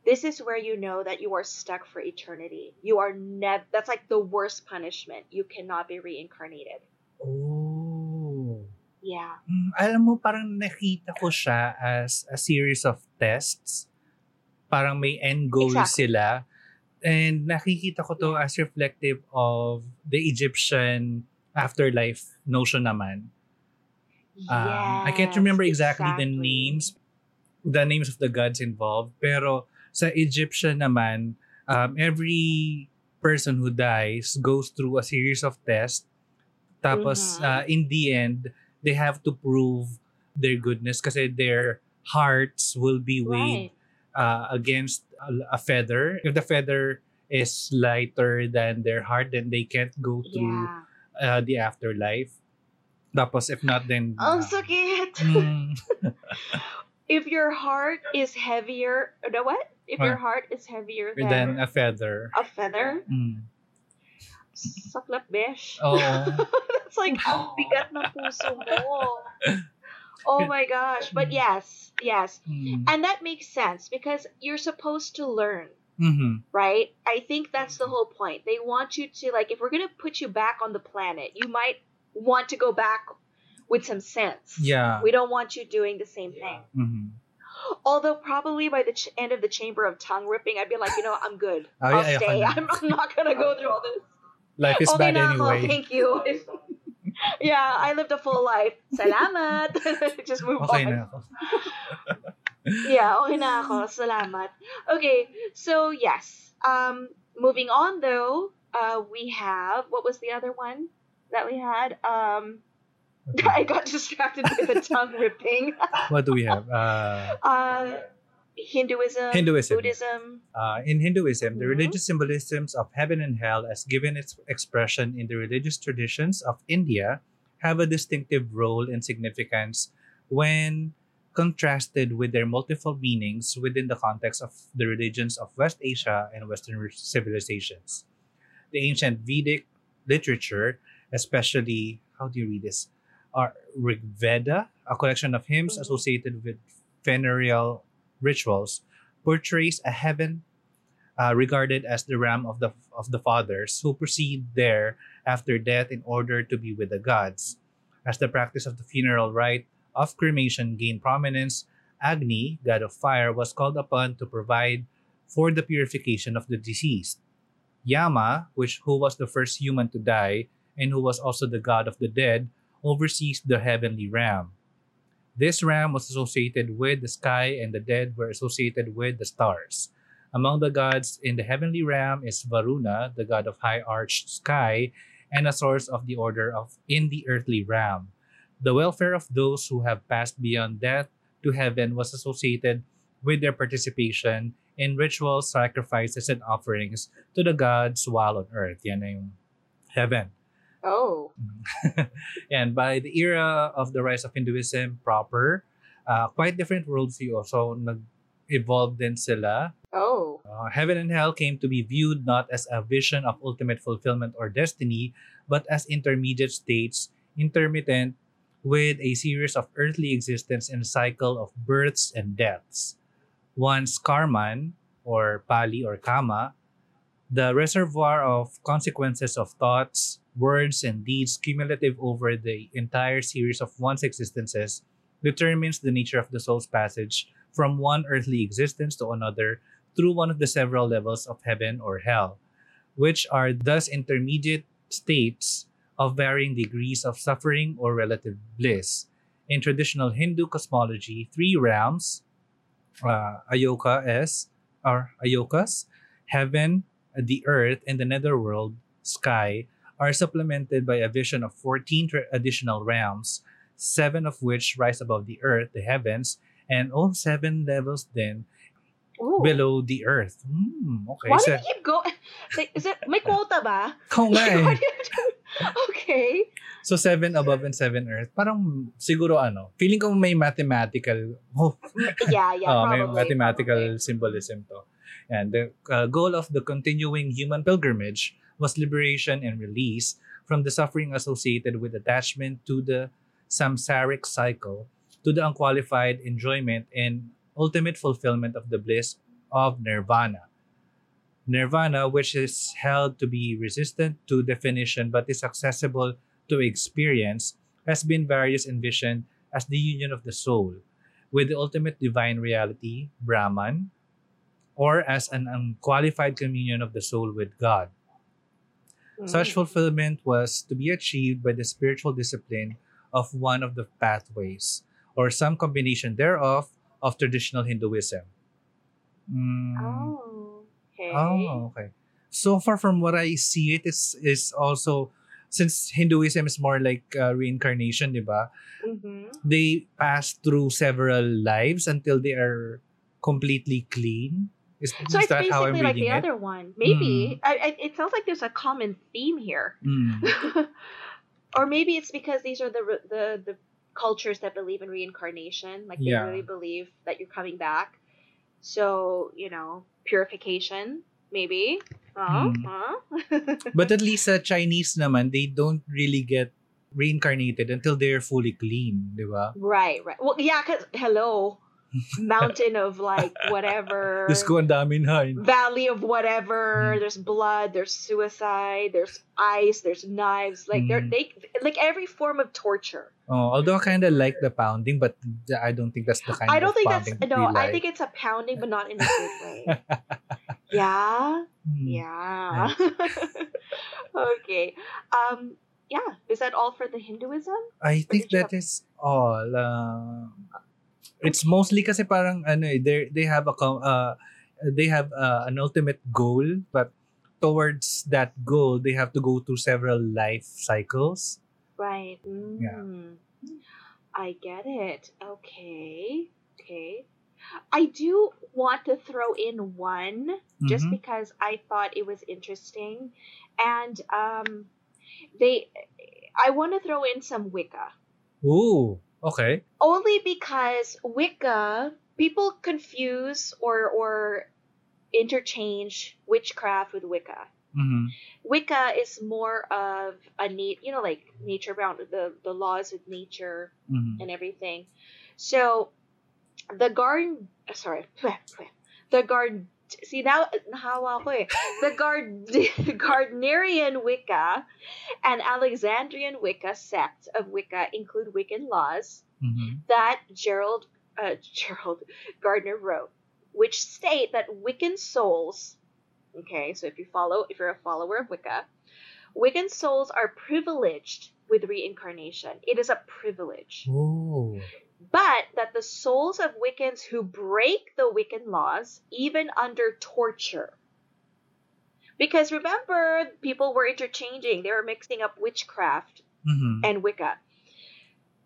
this is where you know that you are stuck for eternity. You are never. That's like the worst punishment. You cannot be reincarnated. Oh. Yeah. Mm, alam mo, parang nakita ko siya as a series of tests. Parang may end goal Exactly. sila. And nakikita ko to as reflective of the Egyptian afterlife notion naman. Um, I can't remember Yes, exactly, the exactly. names, the names of the gods involved. Pero sa Egyptian naman, um, every person who dies goes through a series of tests. Tapos, Mhm. uh, in the end, they have to prove their goodness kasi their hearts will be weighed Right. Uh, against a, a feather. If the feather is lighter than their heart, then they can't go through Yeah. uh, the afterlife. Tapos if not, then... Ang uh, sakit. mm, if your heart is heavier, no what? If your heart is heavier than, then a feather. a feather, Mm. saklap besh. Oo. That's like, ang bigat ng puso mo. Oh my gosh. But yes, yes. Mm. And that makes sense because you're supposed to learn, Mhm. right? I think that's the whole point. They want you to, like, if we're going to put you back on the planet, you might want to go back with some sense. Yeah. We don't want you doing the same thing. Mhm. Although probably by the ch- end of the chamber of tongue ripping, I'd be like, you know, I'm good. Ay, I'll ayoko stay. na. I'm, I'm not gonna go through all this. Life is okay bad na anyway. thank you. Yeah, I lived a full life. Salamat. Just move Okay on. na ako. Yeah, okay na ako. Salamat. Okay, so yes. Um, moving on though, uh, we have what was the other one that we had? Um, I got distracted by the tongue ripping. What do we have? Uh, Uh, Hinduism, Hinduism. Buddhism. Uh, in Hinduism, the Mhm. religious symbolisms of heaven and hell, as given its expression in the religious traditions of India, have a distinctive role and significance when contrasted with their multiple meanings within the context of the religions of West Asia and Western civilizations. The ancient Vedic literature, especially, how do you read this? Are Rig Veda, a collection of hymns Mhm. associated with funereal rituals, portrays a heaven uh, regarded as the realm of the of the fathers who proceed there after death in order to be with the gods. As the practice of the funeral rite of cremation gained prominence, Agni, god of fire, was called upon to provide for the purification of the deceased. Yama, which who was the first human to die and who was also the god of the dead, oversees the heavenly realm. This realm was associated with the sky, and the dead were associated with the stars. Among the gods in the heavenly realm is Varuna, the god of high arched sky, and a source of the order of in the earthly realm. The welfare of those who have passed beyond death to heaven was associated with their participation in rituals, sacrifices, and offerings to the gods while on earth. Yan na yung heaven. Oh. and by the era of the rise of Hinduism proper, uh, quite different worldview. So, nag-evolve din sila. Oh. Uh, heaven and hell came to be viewed not as a vision of ultimate fulfillment or destiny, but as intermediate states, intermittent with a series of earthly existence and cycle of births and deaths. Once karman, or pali or kamma, the reservoir of consequences of thoughts, words, and deeds cumulative over the entire series of one's existences determines the nature of the soul's passage from one earthly existence to another through one of the several levels of heaven or hell, which are thus intermediate states of varying degrees of suffering or relative bliss. In traditional Hindu cosmology, three realms, uh, Ayoka or Ayokas, heaven, the earth, and the netherworld, sky, are supplemented by a vision of 14 tra- additional realms, seven of which rise above the earth, the heavens, and all seven levels then Ooh. below the earth. Hmm, okay. Why so, do you keep going? Like, is it may quota ba? Oo nga eh. Okay. So, seven above and seven earth. Parang siguro ano, feeling ko may mathematical, oh, Yeah, yeah, oh, may probably. mathematical probably. symbolism to. And the uh, goal of the continuing human pilgrimage was liberation and release from the suffering associated with attachment to the samsaric cycle, to the unqualified enjoyment and ultimate fulfillment of the bliss of nirvana. Nirvana, which is held to be resistant to definition but is accessible to experience, has been variously envisioned as the union of the soul with the ultimate divine reality, Brahman, or as an unqualified communion of the soul with God. Such Mm. fulfillment was to be achieved by the spiritual discipline of one of the pathways, or some combination thereof, of traditional Hinduism. Mm, Oh, okay. oh, okay. So far from what I see, it is is also since Hinduism is more like uh, reincarnation, di ba? hmm They pass through several lives until they are completely clean. Is, So is it's that how I'm basically like the it? other one. Maybe. I, I, it sounds like there's a common theme here. Mm. or maybe it's because these are the the the cultures that believe in reincarnation like they Yeah. really believe that you're coming back so you know purification maybe uh. But at least sa Chinese naman, they don't really get reincarnated until they're fully clean, di ba? right right well yeah because hello mountain of like whatever Diyos ko, ang dami na. eh. valley of whatever Mm. there's blood there's suicide there's ice there's knives like Mm. they like every form of torture Oh, although I kind of like the pounding, but I don't think that's the kind I don't think that's no. we I think it's a pounding, but not in a good way. yeah, Hmm. yeah. okay. Um. Yeah. Is that all for the Hinduism? I think that is all. Uh, it's mostly kasi parang ano eh, they they have a uh, they have uh, an ultimate goal, but towards that goal, they have to go through several life cycles. Right. Mm. I get it. Okay. Okay. I do want to throw in one just Mhm. because I thought it was interesting, and um, they. I want to throw in some Wicca. Ooh, okay. only because Wicca people confuse or or interchange witchcraft with Wicca. Mhm. Wicca is more of a neat, you know, like nature bound the the laws of nature Mhm. and everything. So the garden, sorry, the garden. See now, how eh. The guard, Gardnerian Wicca and Alexandrian Wicca sect of Wicca include Wiccan laws Mhm. that Gerald uh, Gerald Gardner wrote, which state that Wiccan souls, okay, so if you follow, if you're a follower of Wicca, Wiccan souls are privileged with reincarnation. It is a privilege, Ooh. But that the souls of Wiccans who break the Wiccan laws, even under torture. Because remember, people were interchanging, they were mixing up witchcraft Mhm. and Wicca.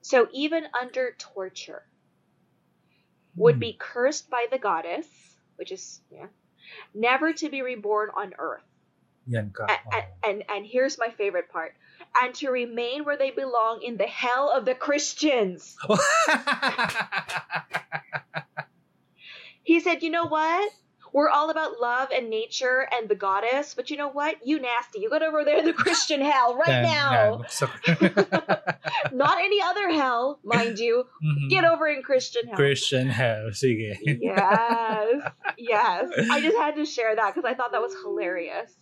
So even under torture, would be cursed by the goddess, which is yeah, never to be reborn on earth. Yan ka. A- a- And, and here's my favorite part. And to remain where they belong in the hell of the Christians. He said, you know what? We're all about love and nature and the goddess, but you know what? You nasty. You got over there in the Christian hell right now. So- Not any other hell, mind you. Mhm. Get over in Christian hell. Christian hell. Sige. yes. Yes. I just had to share that because I thought that was hilarious.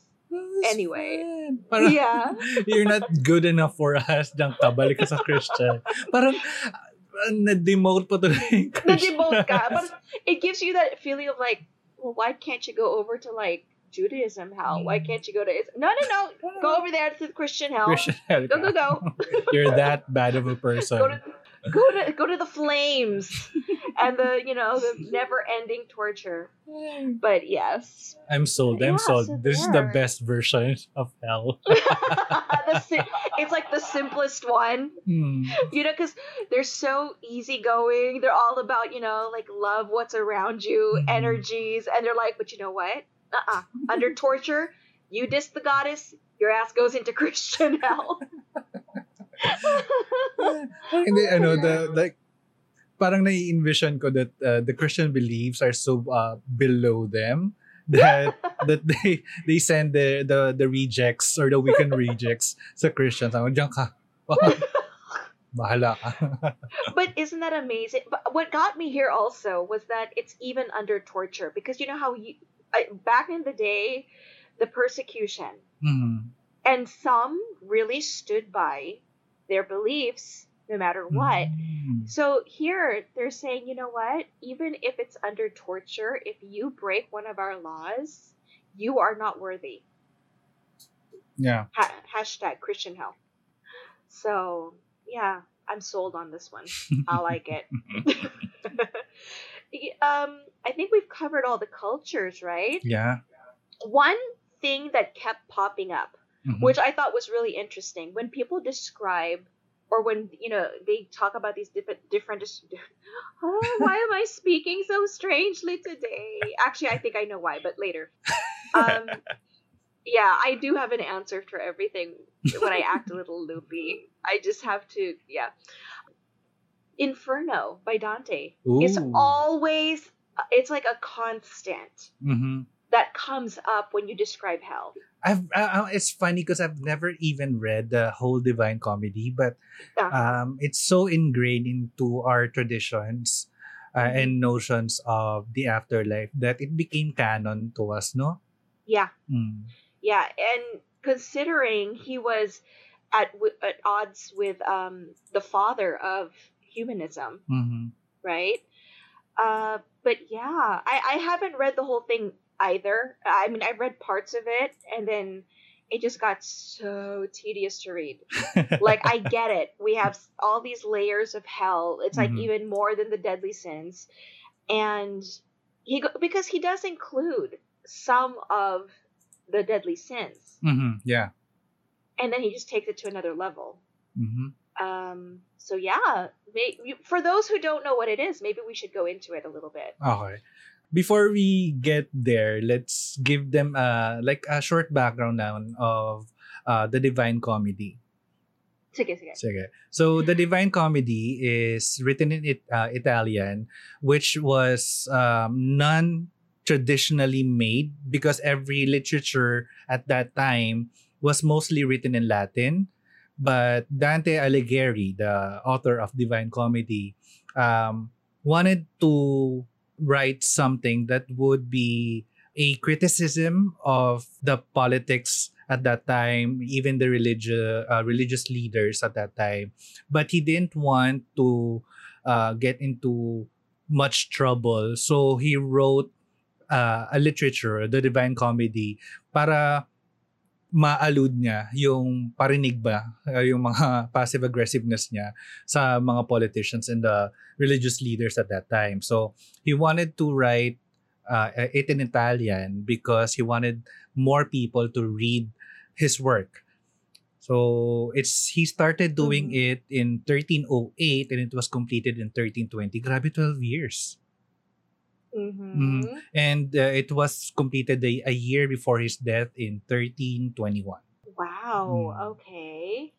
Anyway. Parang, Yeah. you're not good enough for us. Diyan ka, balik ka sa Christian. Parang, uh, na-demote pa tuloy. Na-demote ka. But it gives you that feeling of like, well, why can't you go over to like Judaism hell? Why can't you go to Is- No, no, no. Go over there to the Christian hell. Christian hell Go, go, go. You're that bad of a person. Go to go to go to the flames and the you know the never ending torture. But yes. I'm sold. I'm Yeah, sold. so this is the best version of hell. the si- it's like the simplest one. Hmm. you know because they're so easygoing they're all about you know like love what's around you Mhm. energies and they're like but you know what uh-uh under torture you diss the goddess your ass goes into christian hell Hindi, ano, the, like, parang nai-envision ko that uh, the Christian beliefs are so uh, below them that that they they send the the the rejects or the Wiccan rejects sa Christians. Ano, diyan ka. Bahala ka. but isn't that amazing but what got me here also was that it's even under torture because you know how you uh, back in the day the persecution Mhm. and some really stood by their beliefs no matter what. Mm. So here they're saying, you know what? Even if it's under torture, if you break one of our laws, you are not worthy. Yeah. Ha- hashtag Christian hell. So yeah, I'm sold on this one. I like it. um, I think we've covered all the cultures, right? Yeah. One thing that kept popping up, Mhm. which I thought was really interesting, when people describe or when you know they talk about these different different oh, why am I speaking so strangely today? Actually, I think I know why, but later. Um, yeah, I do have an answer for everything when I act a little loopy. I just have to, yeah. Inferno by Dante is always, it's like a constant Mhm. That comes up when you describe hell. I've uh, it's funny because I've never even read the whole Divine Comedy, but Uh, um, it's so ingrained into our traditions uh, Mhm. and notions of the afterlife that it became canon to us, no? yeah, Mm. yeah, and considering he was at w- at odds with um the father of humanism, Mhm. right? Uh, but yeah, I I haven't read the whole thing either. I mean, I read parts of it, and then it just got so tedious to read. like I get it. We have all these layers of hell. It's like Mhm. even more than the deadly sins, and he go- because he does include some of the deadly sins, Mhm. Yeah. and then he just takes it to another level. Mhm. Um. So yeah, may, for those who don't know what it is, maybe we should go into it a little bit. Okay. Before we get there, let's give them uh like a short background now of uh the Divine Comedy. Sige, sige. Sige. So the Divine Comedy is written in it, uh, Italian, which was um, non-traditionally made because every literature at that time was mostly written in Latin. But Dante Alighieri, the author of Divine Comedy, um, wanted to write something that would be a criticism of the politics at that time, even the religious uh, religious leaders at that time. But he didn't want to uh, get into much trouble, so he wrote uh, a literature, the Divine Comedy, para ma-allude niya yung parinig ba, uh, yung mga passive aggressiveness niya sa mga politicians and the religious leaders at that time. So he wanted to write uh, it in Italian because he wanted more people to read his work. So it's he started doing Mhm. it in 1308 and it was completed in 1320. Grabe 12 years. Mm-hmm. And uh, it was completed a, a year before his death in 1321. Wow. Hmm. Okay.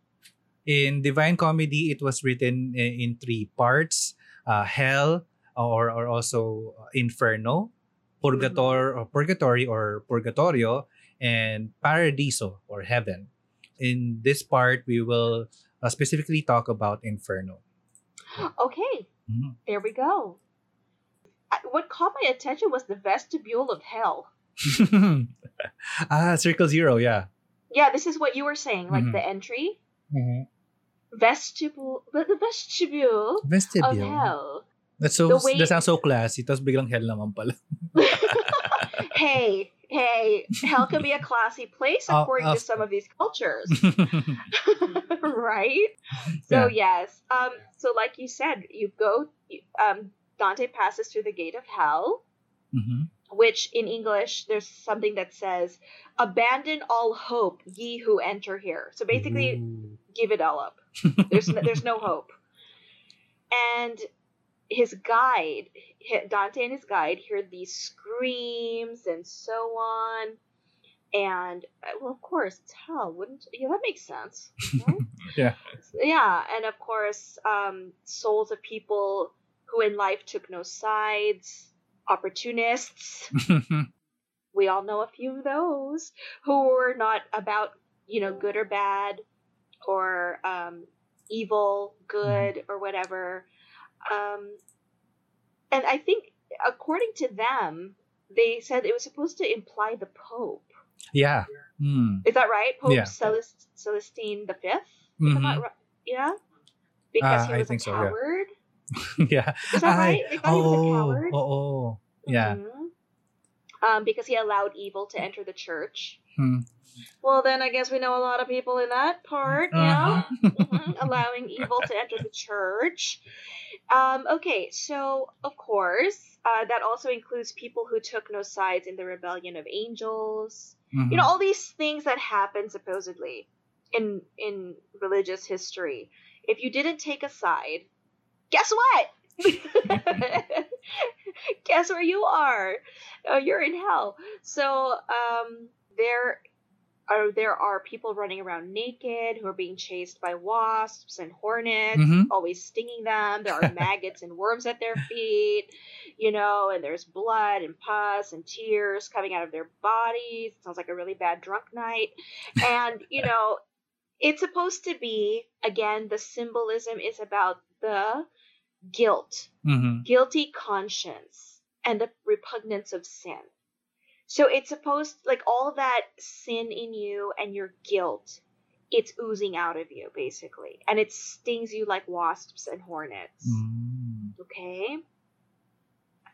In Divine Comedy, it was written i- in three parts: uh, Hell, or or also Inferno, Purgator or Purgatory or Purgatorio, and Paradiso or Heaven. In this part, we will uh, specifically talk about Inferno. Okay. Mhm. There we go. What caught my attention was the vestibule of hell. ah, Circle Zero, yeah. Yeah, this is what you were saying, like Mhm. the entry vestibule, but the vestibule of Vestibule. hell. That's so The way- that sounds so classy. Tapos biglang hell naman pala. hey, hey, hell can be a classy place according of- to some of these cultures, right? So yes, um, so like you said, you go, um, Dante passes through the gate of hell, Mhm. which in English there's something that says, "Abandon all hope, ye who enter here." So basically, Ooh. give it all up. There's no, there's no hope. And his guide, Dante and his guide, hear these screams and so on. And uh, well, of course, it's hell, wouldn't? Yeah, that makes sense. right? Yeah. Yeah, and of course, um, souls of people who in life took no sides, opportunists. We all know a few of those who were not about, you know, good or bad, or um, evil, good, or whatever. Um, and I think, according to them, they said it was supposed to imply the Pope. yeah. Hmm. Is that right? Pope Yeah. Celest- Celestine the Fifth. Am I Mhm. right? Yeah, because Ah, he I was a think so, yeah. yeah. Is that Ay, right? They thought he was a coward. oo. Yeah. Mhm. Um, because he allowed evil to enter the church. Hmm. Well, then I guess we know a lot of people in that part, Uh-huh. yeah, Mhm, allowing evil to enter the church. Um, okay, so of course, uh, that also includes people who took no sides in the rebellion of angels. Mhm. You know, all these things that happen supposedly in in religious history. If you didn't take a side, guess what? guess where you are? Uh, you're in hell. So um, there are there are people running around naked who are being chased by wasps and hornets, Mhm. always stinging them. There are maggots and worms at their feet, you know, and there's blood and pus and tears coming out of their bodies. It sounds like a really bad drunk night. And, you know, it's supposed to be, again, the symbolism is about the guilt Mhm. guilty conscience and the repugnance of sin. So it's supposed like all that sin in you and your guilt, it's oozing out of you basically, and it stings you like wasps and hornets. Mm. Okay,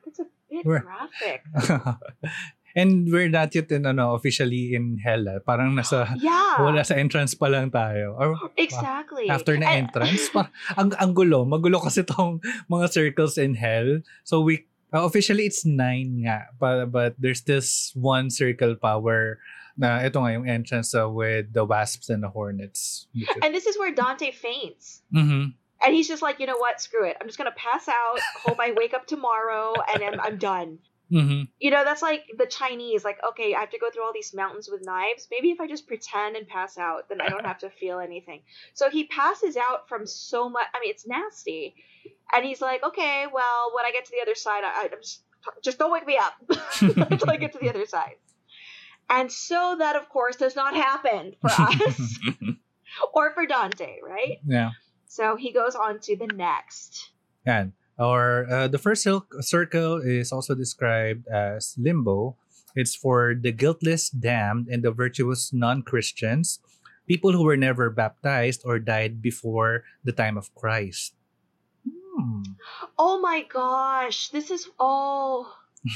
that's a bit We're- graphic. And we're not yet in, ano, officially in hell. ah. Parang nasa, Yeah, wala sa entrance pa lang tayo. Or exactly. after na And- entrance, pa, ang, ang gulo. Magulo kasi tong mga circles in hell. So we, uh, officially it's nine nga. But, but there's this one circle pa where na ito nga yung entrance uh, with the wasps and the hornets. and this is where Dante faints. Mhm. And he's just like, you know what? Screw it. I'm just gonna pass out. Hope I wake up tomorrow, and then I'm done. Mhm. You know, that's like the Chinese, like, okay, I have to go through all these mountains with knives. Maybe if I just pretend and pass out, then I don't have to feel anything. So he passes out from so much. I mean, it's nasty. And he's like, okay, well, when I get to the other side, I, I'm just, just don't wake me up until I get to the other side. And so that, of course, does not happen for us or for Dante, right? yeah. So he goes on to the next. Yan. Or uh, the first circle is also described as limbo. It's for the guiltless damned and the virtuous non-Christians, people who were never baptized or died before the time of Christ. Hmm. Oh my gosh, this is all.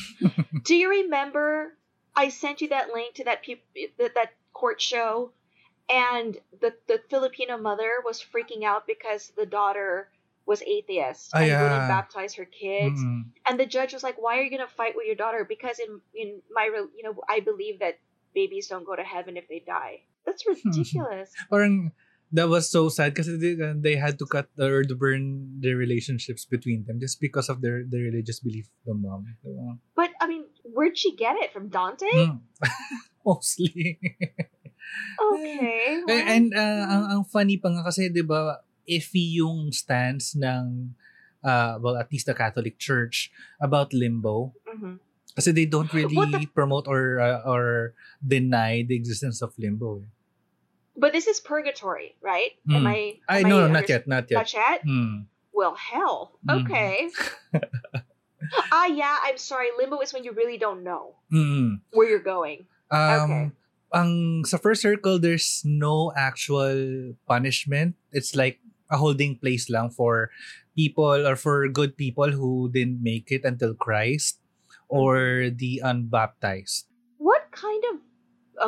Do you remember I sent you that link to that peop- that, that court show and the the Filipino mother was freaking out because the daughter was atheist Ah, and yeah. wouldn't baptize her kids Mm-mm. and the judge was like why are you going to fight with your daughter because in in my you know I believe that babies don't go to heaven if they die. That's ridiculous. Parang that was so sad because they, uh, they had to cut or to burn their relationships between them just because of their, their religious belief the mom. But I mean, where'd she get it from Dante? Hmm. Mostly. Okay. And, and uh, ang, ang funny pa nga kasi, di ba, iffy yung stance ng, uh, well, at least the Catholic Church about limbo. mhm. Kasi they don't really the- promote or uh, or deny the existence of limbo. eh. But this is purgatory, right? Am Hmm. I? Am I no, no, not yet, not yet. Not yet. Hmm. Well, hell. Mhm. Okay. ah, yeah. I'm sorry. Limbo is when you really don't know Mm. where you're going. Um, Okay. Ang sa first circle, there's no actual punishment. It's like a holding place lang for people or for good people who didn't make it until Christ or the unbaptized. What kind of?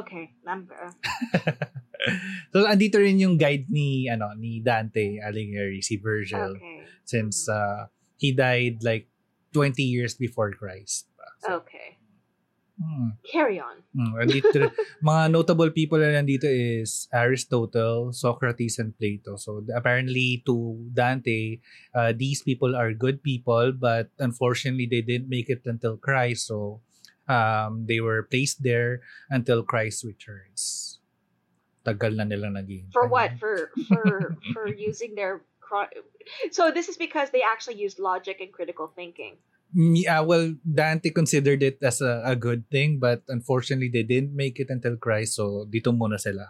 Okay. Uh, so andito rin yung guide ni ano ni Dante Alighieri si Virgil okay. since uh, he died like 20 years before Christ. So, Okay. Hmm. Carry on. Mm, rin- mga notable people na nandito is Aristotle, Socrates, and Plato. So apparently to Dante, uh, these people are good people, but unfortunately they didn't make it until Christ. So um, they were placed there until Christ returns. Tagal na nila naging. For what? For for for using their. So this is because they actually used logic and critical thinking. Yeah, well, Dante considered it as a, a good thing, but unfortunately they didn't make it until Christ. So dito muna sila.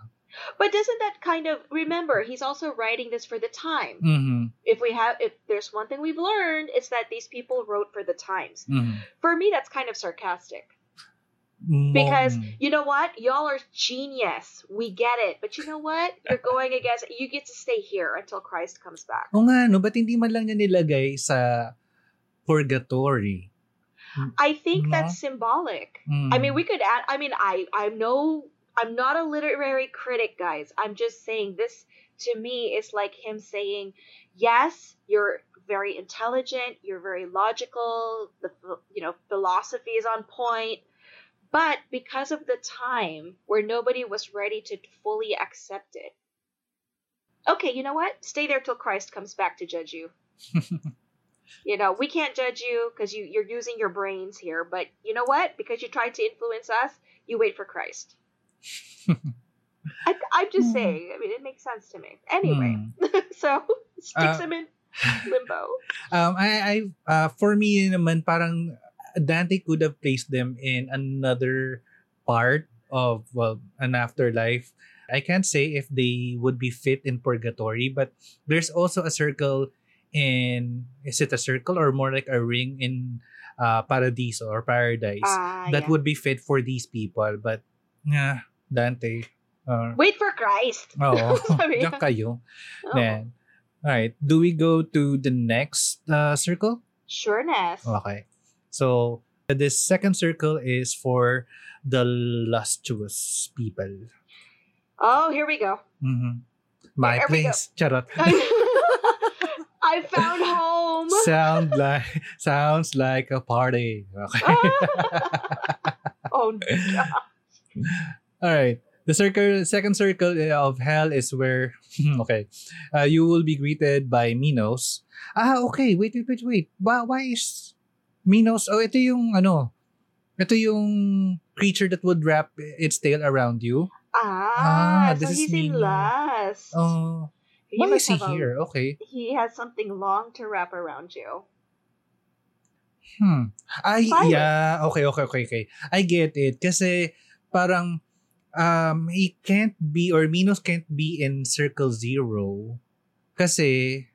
But doesn't that kind of remember? He's also writing this for the time. Mm-hmm. If we have, if there's one thing we've learned, it's that these people wrote for the times. Mm-hmm. For me, that's kind of sarcastic. Because Mm. you know what? Y'all are genius. We get it. But you know what? You're going against you get to stay here until Christ comes back. O nga, no? Ba't hindi man lang niya nilagay sa purgatory? I think No. that's symbolic. Mm. I mean, we could add. I mean, I I'm no. I'm not a literary critic, guys. I'm just saying this to me is like him saying, yes, you're very intelligent, you're very logical, the you know philosophy is on point, but because of the time where nobody was ready to fully accept it. Okay, you know what? Stay there till Christ comes back to judge you. you know, we can't judge you because you, you're using your brains here, but you know what? Because you tried to influence us, you wait for Christ. I, I'm just Hmm. saying. I mean, it makes sense to me. Anyway, Mm. so sticks Uh, him in limbo. Um, I, I, uh, for me naman, parang Dante could have placed them in another part of, well, an afterlife. I can't say if they would be fit in purgatory, but there's also a circle in, is it a circle or more like a ring in uh, Paradiso or Paradise Ah, that yeah. would be fit for these people. But, yeah, Dante. Uh, wait for Christ. oh Diyan niya. kayo. Oh, Then, all right. Do we go to the next uh, circle? Sureness. Okay. So, this second circle is for the lustuous people. Oh, here we go. Mhm. My go. place. Charot. I found home. Sound like sounds like a party. Okay. oh, no. All right. The circle, second circle of hell is where, okay, uh, you will be greeted by Minos. Ah, okay. Wait, wait, wait, wait. Why, why is Minos? Oh, ito yung ano. Ito yung creature that would wrap its tail around you. Ah, Ah, so this is he's in Minos. lust. Oh, He why is must he have a- here? Okay. He has something long to wrap around you. Hmm. Ay, Fire. yeah. Okay, okay, okay, okay. I get it. Kasi parang um, he can't be or Minos can't be in Circle Zero. Kasi,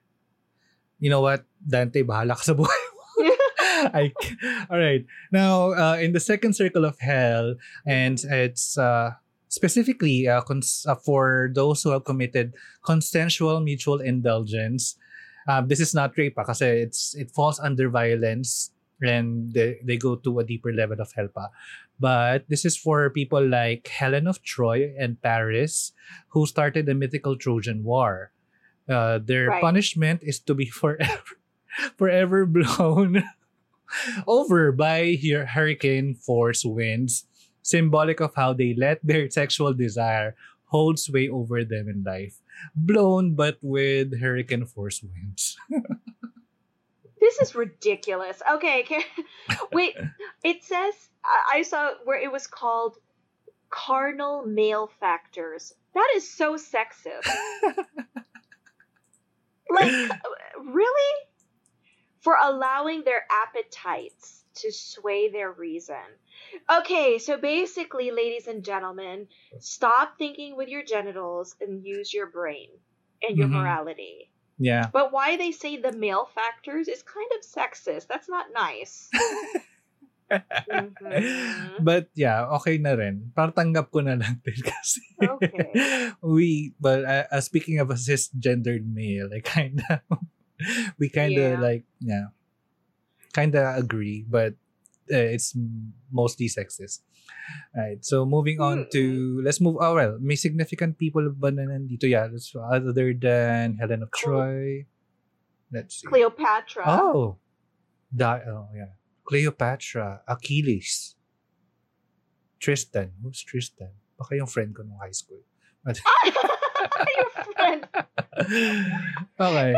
you know what? Dante, bahala ka sa buhay mo. I, all right. Now, uh, in the second circle of hell, and it's uh, specifically uh, cons- uh, for those who have committed consensual mutual indulgence. Uh, this is not rape ah, kasi it's it falls under violence and they, they go to a deeper level of hell pa. But this is for people like Helen of Troy and Paris who started the mythical Trojan War. Uh, their Right. punishment is to be forever forever blown over by hur- hurricane force winds, symbolic of how they let their sexual desire hold sway over them in life. Blown but with hurricane force winds. This is ridiculous. Okay, can, wait. It says I I saw where it was called carnal male factors. That is so sexist. like, really? For allowing their appetites to sway their reason. Okay, so basically, ladies and gentlemen, stop thinking with your genitals and use your brain and your Mhm. morality. yeah. But why they say the male factors is kind of sexist. That's not nice. Mhm. But yeah, okay na rin. Parang tanggap ko na lang din kasi. Okay. we, but uh, uh, speaking of a cisgendered male, I kind of, we kind of Yeah. like, yeah, kind of agree, but uh, it's mostly sexist. Right. So moving on to let's move. Oh well, may significant people ba na nandito? Yeah, let's, other than Helen of. Troy. Let's see. Cleopatra. Oh, Di- oh yeah. Cleopatra, Achilles, Tristan. Who's Tristan? Baka yung friend ko nung high school. But- Your friend. okay.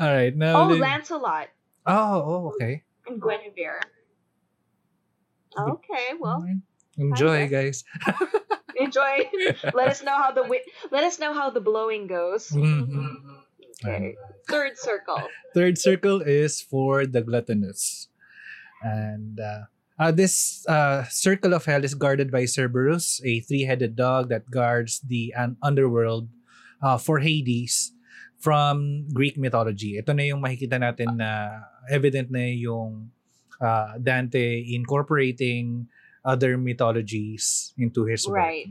All right. Now, Oh, the- Lancelot oh, oh, okay. and Guinevere. Okay, well, Enjoy, guys. enjoy. let us know how the wi- let us know how the blowing goes. Mhm. Okay. Third circle. Third circle is for the gluttonous. And uh, uh, this uh, circle of hell is guarded by Cerberus, a three-headed dog that guards the un- underworld uh, for Hades from Greek mythology. Ito na yung makikita natin na evident na yung uh, Dante incorporating other mythologies into his work. Right.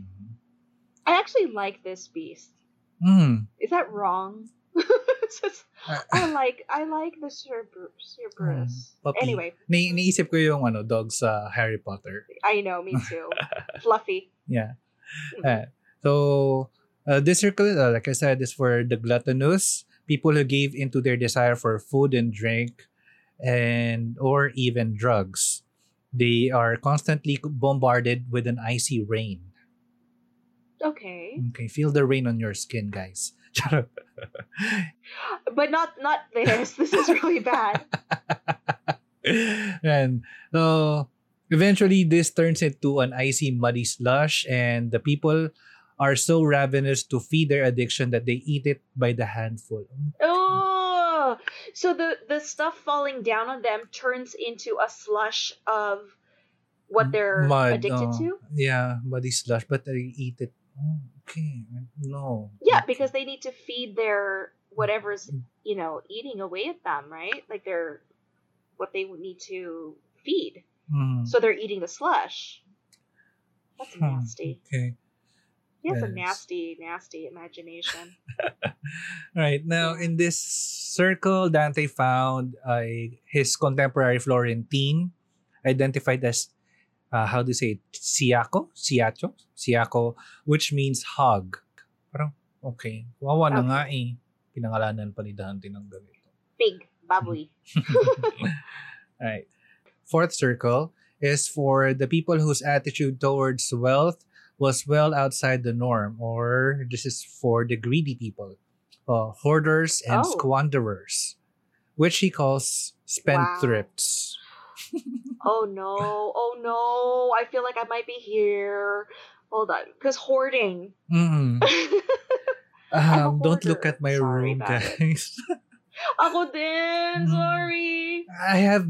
I actually like this beast. Mm. Is that wrong? Just- I like I like the Cerber- Cerberus. Mm, puppy. Anyway, Ni iniisip ko yung ano, dog sa Harry Potter. I know, me too. Fluffy. Yeah. Mhm. Uh, so, uh, this circle, uh, like I said, is for the gluttonous, people who gave into their desire for food and drink, and or even drugs. They are constantly bombarded with an icy rain. Okay, Okay, feel the rain on your skin, guys. But not not this. This is really bad. and so eventually this turns into an icy muddy slush and the people are so ravenous to feed their addiction that they eat it by the handful Oh, so the the stuff falling down on them turns into a slush of what they're Mud, addicted oh. to. yeah muddy slush but they eat it oh, okay no Yeah, because they need to feed their whatever's you know eating away at them, right? Like they're what they need to feed. Mhm. So they're eating the slush. That's Hmm, nasty. okay He has a nasty, nasty imagination. Right now, in this circle, Dante found uh, his contemporary Florentine, identified as uh, how do you say it? Siaco, Siacho, Siaco, which means hog. Parang okay, wawa na Okay. nga eh. Pinangalanan pa ni Dante ng ganito. Big baboy. Right. Fourth circle is for the people whose attitude towards wealth was well outside the norm, or this is for the greedy people, uh, hoarders and Oh. squanderers, which he calls spendthrifts. Oh no! Oh no! I feel like I might be here. Hold on, because hoarding. Mm. Um, don't look at my Sorry room, guys. Ako din. Mm. Sorry. I have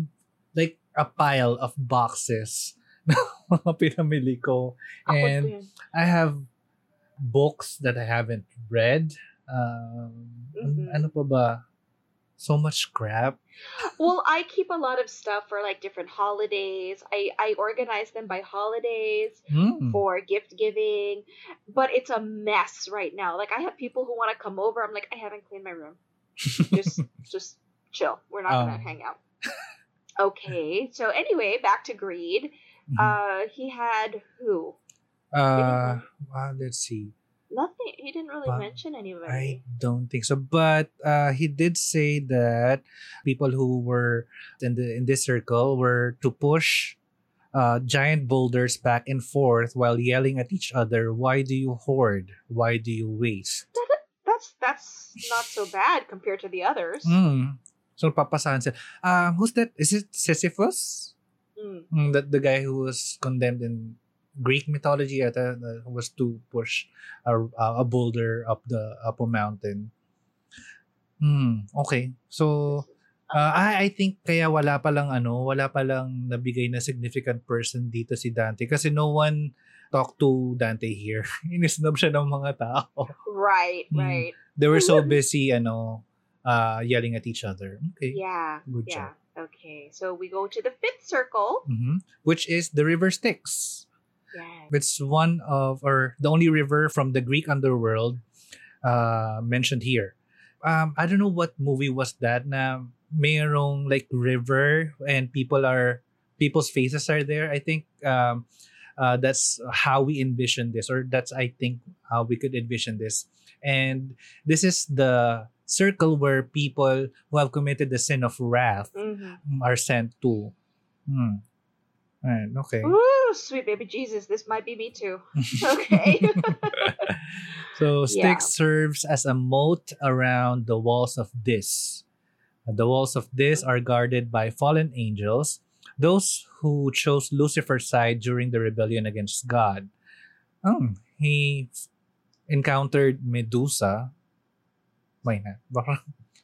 like a pile of boxes mga pinamili ko. Ako And din. I have books that I haven't read. Um, Mhm. Ano pa ba? So much crap. Well, I keep a lot of stuff for like different holidays. I I organize them by holidays Mm. for gift giving, but it's a mess right now. Like I have people who want to come over. I'm like, I haven't cleaned my room. Just just chill. We're not gonna Um. hang out. Okay. So anyway, back to greed. Mhm. Uh, he had who? uh, well, let's see. Nothing. He didn't really Pa- mention anybody. I don't think so. But uh, he did say that people who were in the in this circle were to push uh, giant boulders back and forth while yelling at each other. Why do you hoard? Why do you waste? That's that's not so bad compared to the others. Mm. So papasahan sila. Um, who's that? Is it Sisyphus? Mm. Mm, that the guy who was condemned in Greek mythology yata uh, was to push a, a boulder up the up a mountain. Hmm, okay. So uh, I I think kaya wala pa lang ano, wala pa lang nabigay na significant person dito si Dante kasi no one talked to Dante here. Inisnob siya ng mga tao. Right. Mm. Right. They were so busy ano uh yelling at each other. Okay. Yeah. Good yeah. Okay. So we go to the fifth circle. Mhm. Which is the river Styx. Yeah. It's one of, or the only river from the Greek underworld uh, mentioned here. Um, I don't know what movie was that na mayroong like river and people are, people's faces are there. I think um, uh, that's how we envision this, or that's, I think, how we could envision this. And this is the circle where people who have committed the sin of wrath Mm-hmm. are sent to. Hmm. Right, okay. Ooh, sweet baby Jesus, this might be me too. Okay. so Yeah. Serves as a moat around the walls of this. The walls of this are guarded by fallen angels, those who chose Lucifer's side during the rebellion against God. Oh, he encountered Medusa. Why not?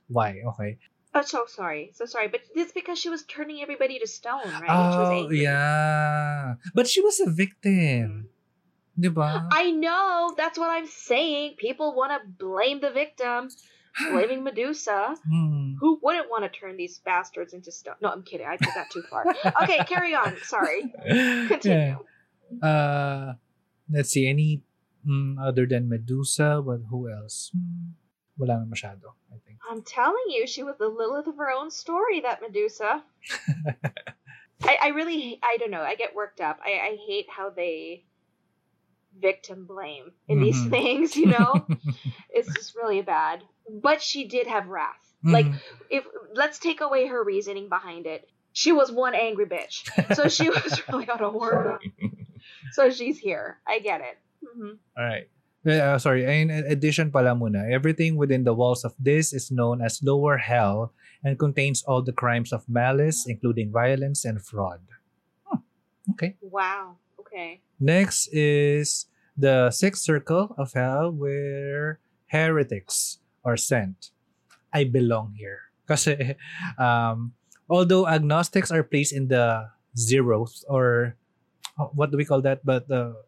Why? Okay. oh, so sorry. So sorry. But it's because she was turning everybody to stone, right? Oh, yeah. But she was a victim. Ba? I know. That's what I'm saying. People want to blame the victim, blaming Medusa. Hmm. Who wouldn't want to turn these bastards into stone? No, I'm kidding. I took that too far. Okay, carry on. Sorry. Continue. Yeah. Uh, let's see. Any mm, other than Medusa? But who else? Hmm, wala na masyado, I think. I'm telling you, she was the Lilith of her own story, that Medusa. I, I really, I don't know. I get worked up. I, I hate how they victim blame in these Mhm. things, you know? it's just really bad. But she did have wrath. Like, Mhm. if let's take away her reasoning behind it. She was one angry bitch. So she was really out of order. So she's here. I get it. hmm Alright. Uh, sorry, in addition pala muna, everything within the walls of this is known as lower hell and contains all the crimes of malice, including violence and fraud. Hmm, Okay. Wow. Okay. Next is the sixth circle of hell where heretics are sent. I belong here. Kasi, um, although agnostics are placed in the zeros or oh, what do we call that? But the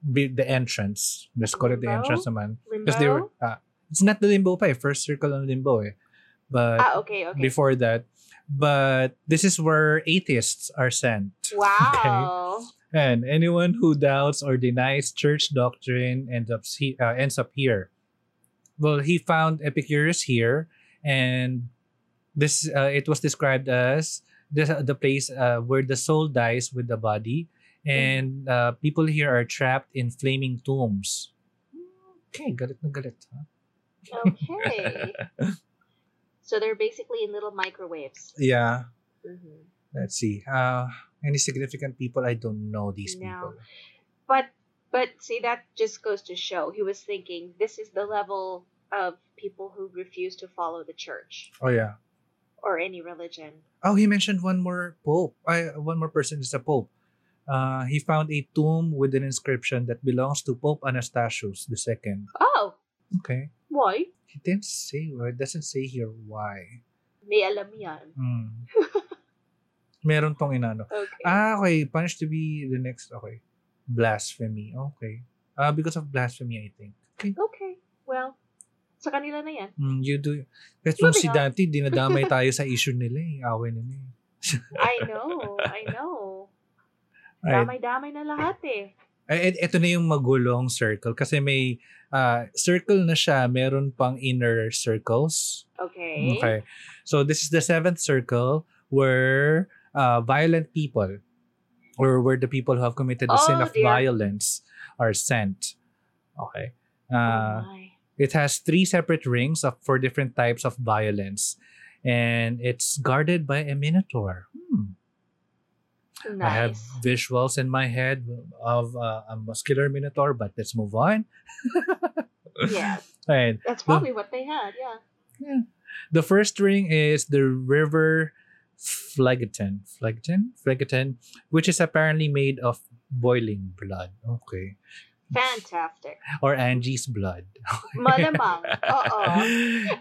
be- the entrance. Let's call it the entrance naman. Limbo. Because they were, ah, it's not the limbo pa eh. First circle ng limbo eh. But ah, okay. Okay. before that, but this is where atheists are sent. wow. And anyone who doubts or denies church doctrine ends up he- uh, ends up here. Well, he found Epicurus here, and this uh, it was described as the the place uh, where the soul dies with the body, and uh, people here are trapped in flaming tombs. Okay, galit na galit. Huh? Okay. so they're basically in little microwaves. Yeah. hmm Let's see. Uh, any significant people? I don't know these No. people. But but see that just goes to show he was thinking this is the level of people who refuse to follow the church Oh yeah. or any religion. Oh, he mentioned one more pope. I, one more person is a pope. Uh, he found a tomb with an inscription that belongs to Pope Anastasius II. Oh, Okay. why? He didn't say, or it doesn't say here why. May alam yan. Hmm. Meron tong inano. Okay. Ah, okay. Punished to be the next, okay. Blasphemy. Okay. Uh, because of blasphemy, I think. Okay. okay. Well, sa kanila na yan. Mm, you do. Pero si Moving on. Dante, dinadamay tayo sa issue nila eh. Away nila eh. I know. I know. Right. Damay-damay na lahat eh. Et- ito na yung magulong circle kasi may ah, circle na siya, meron pang inner circles. Okay. Okay. So this is the seventh circle where uh, violent people or where the people who have committed the sin Oh, of dear. violence are sent. Okay. oh Uh, my. it has three separate rings of for different types of violence. And it's guarded by a minotaur. Hmm. I have visuals in my head of uh, a muscular minotaur, but let's move on. yeah. Right. That's probably what they had, yeah. Yeah. The first ring is the river Phlegethon. Phlegethon? Phlegethon, which is apparently made of boiling blood. Okay. Fantastic. Or Angie's blood. Malamang. Oo.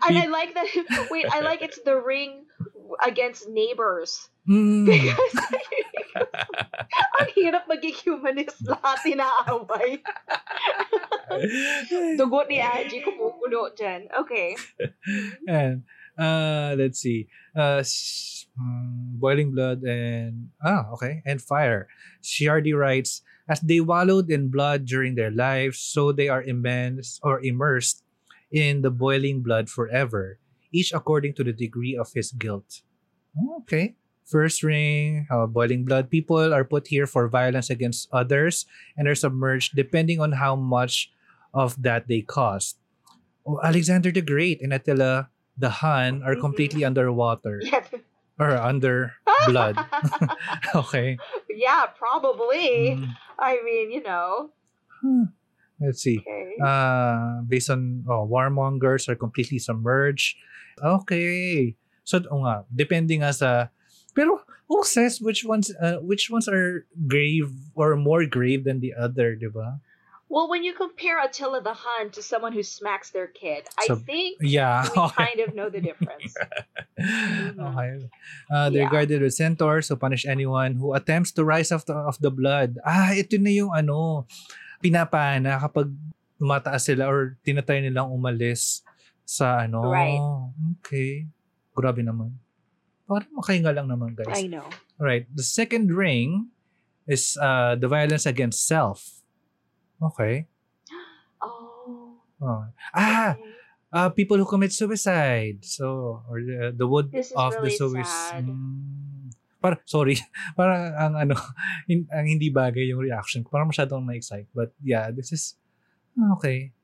And I like that. Wait, I like it's the ring against neighbors. Mm. Because ang hirap maging humanist lahat inaaway. Dugot ni Angie kumukulo dyan. Okay. and uh, let's see. Uh, hmm, boiling blood and ah okay and fire. Ciardi writes, as they wallowed in blood during their lives, so they are immense or immersed in the boiling blood forever, each according to the degree of his guilt. Oh, Okay. First ring, uh, boiling blood. People are put here for violence against others and are submerged depending on how much of that they cost. Oh, Alexander the Great and Attila the Hun are Mhm. completely underwater Yeah. or under blood. okay. yeah, probably. Mm, I mean, you know. hmm. Let's see. Okay. Uh, based on oh, warmongers are completely submerged. Okay. So, oh nga, depending nga sa pero who says which ones uh, which ones are grave or more grave than the other, di ba? well, when you compare Attila the Hun to someone who smacks their kid, I So- think Yeah. we kind of know the difference. okay. Uh, they're Yeah. guarded with centaurs to punish anyone who attempts to rise off the, of the blood. Ah, ito na yung ano, pinapana kapag tumataas sila or tinatry nilang umalis sa ano. Right. Okay. Grabe naman. Parang makahinga lang naman, guys. I know. Alright, the second ring is uh, the violence against self. Okay. Oh. Oh. Ah, okay. uh, people who commit suicide. So, or the, the wood of the really suicide. sad. para, sorry. Para ang ano, hin- ang hindi bagay yung reaction. ko. Parang masyadong na-excite. But yeah, this is, okay.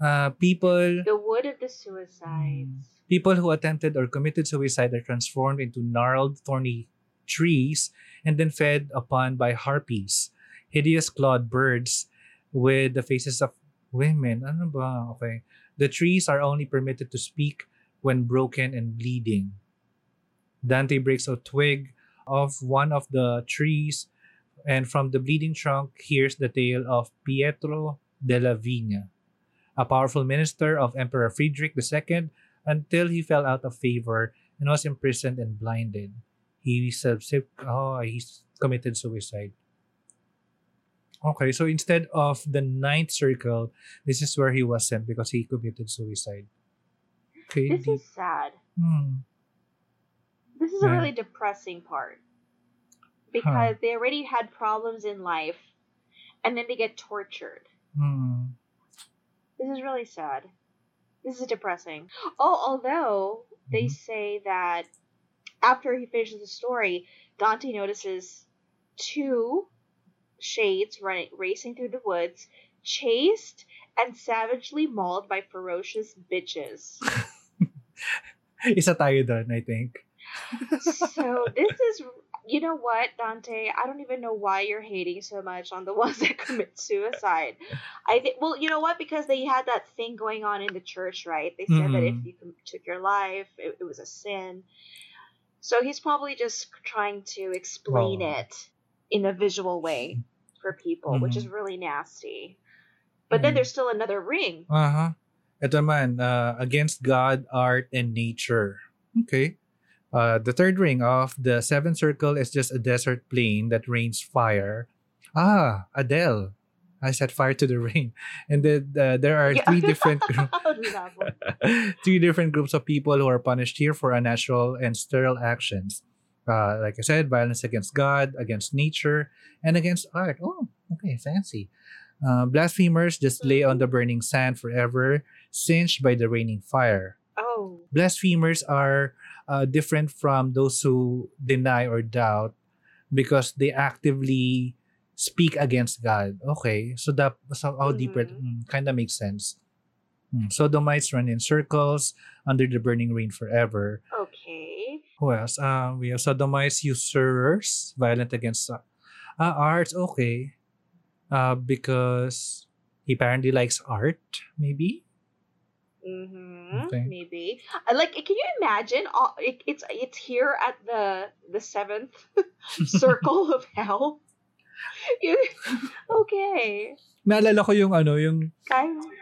Uh, people, The wood of the suicides. people who attempted or committed suicide are transformed into gnarled, thorny trees and then fed upon by harpies, hideous clawed birds with the faces of women. Ano ba? Okay. The trees are only permitted to speak when broken and bleeding. Dante breaks a twig of one of the trees, and from the bleeding trunk hears the tale of Pietro della Vigna, a powerful minister of Emperor Friedrich II until he fell out of favor and was imprisoned and blinded. He subsequent oh he committed suicide. Okay, so instead of the ninth circle, this is where he was sent because he committed suicide. Okay. This is sad. hmm. This is a really depressing part. Because they already had problems in life and then they get tortured. Hmm. This is really sad. This is depressing. Oh, although they Mhm. say that after he finishes the story, Dante notices two shades running racing through the woods, chased and savagely mauled by ferocious bitches. Isa tayo doon, I think. so this is you know what dante i don't even know why you're hating so much on the ones that commit suicide i think well you know what because they had that thing going on in the church right they said that if Mhm. you took your life it, it was a sin so he's probably just trying to explain it in a visual way for people which is really nasty but then Mhm. there's still another ring Uh-huh. Ito man, uh, against God, art, and nature. Okay. Uh, the third ring of the seventh circle is just a desert plain that rains fire. Ah, Adele. I set fire to the rain. And then uh, there are Yeah. three different group, three different groups of people who are punished here for unnatural and sterile actions. Uh, like I said, violence against God, against nature, and against art. Oh, okay, fancy. Uh, blasphemers just lay on the burning sand forever, singed by the raining fire. oh Blasphemers are uh, different from those who deny or doubt because they actively speak against God. Okay, so that somehow deeper Mhm. kind of makes sense. Hmm, Sodomites run in circles under the burning rain forever. okay Who else? Uh, we have sodomites, usurers, violent against uh, uh, arts. Okay, uh, because he apparently likes art. Maybe. Mm-hmm. Okay. Maybe. Like, can you imagine? All, it, it's it's here at the the seventh circle of hell. Okay. Naalala ko yung ano, yung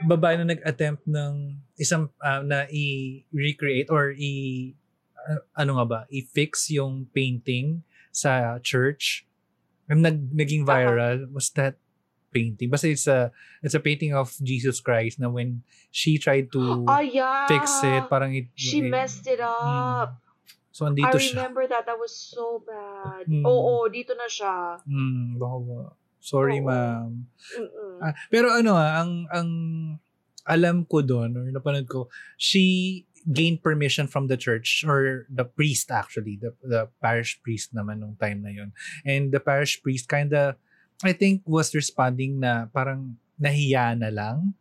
babae na nag-attempt ng isang uh, na i-recreate or i uh, ano nga ba, i-fix yung painting sa church. Ang nag, naging viral was that painting. Basta it's a it's a painting of Jesus Christ na when she tried to Oh yeah. fix it, parang it, She it- messed it up. So, I andito siya. remember that. That was so bad. Hmm. Oo, dito na siya. Hmm, baka ba- Sorry, Oo. ma'am. Mm-mm. Ah, pero ano ah, ang ang alam ko doon or napanood ko, she gained permission from the church or the priest actually, the the parish priest naman nung time na yon. And the parish priest kinda I think was responding na parang nahiya na lang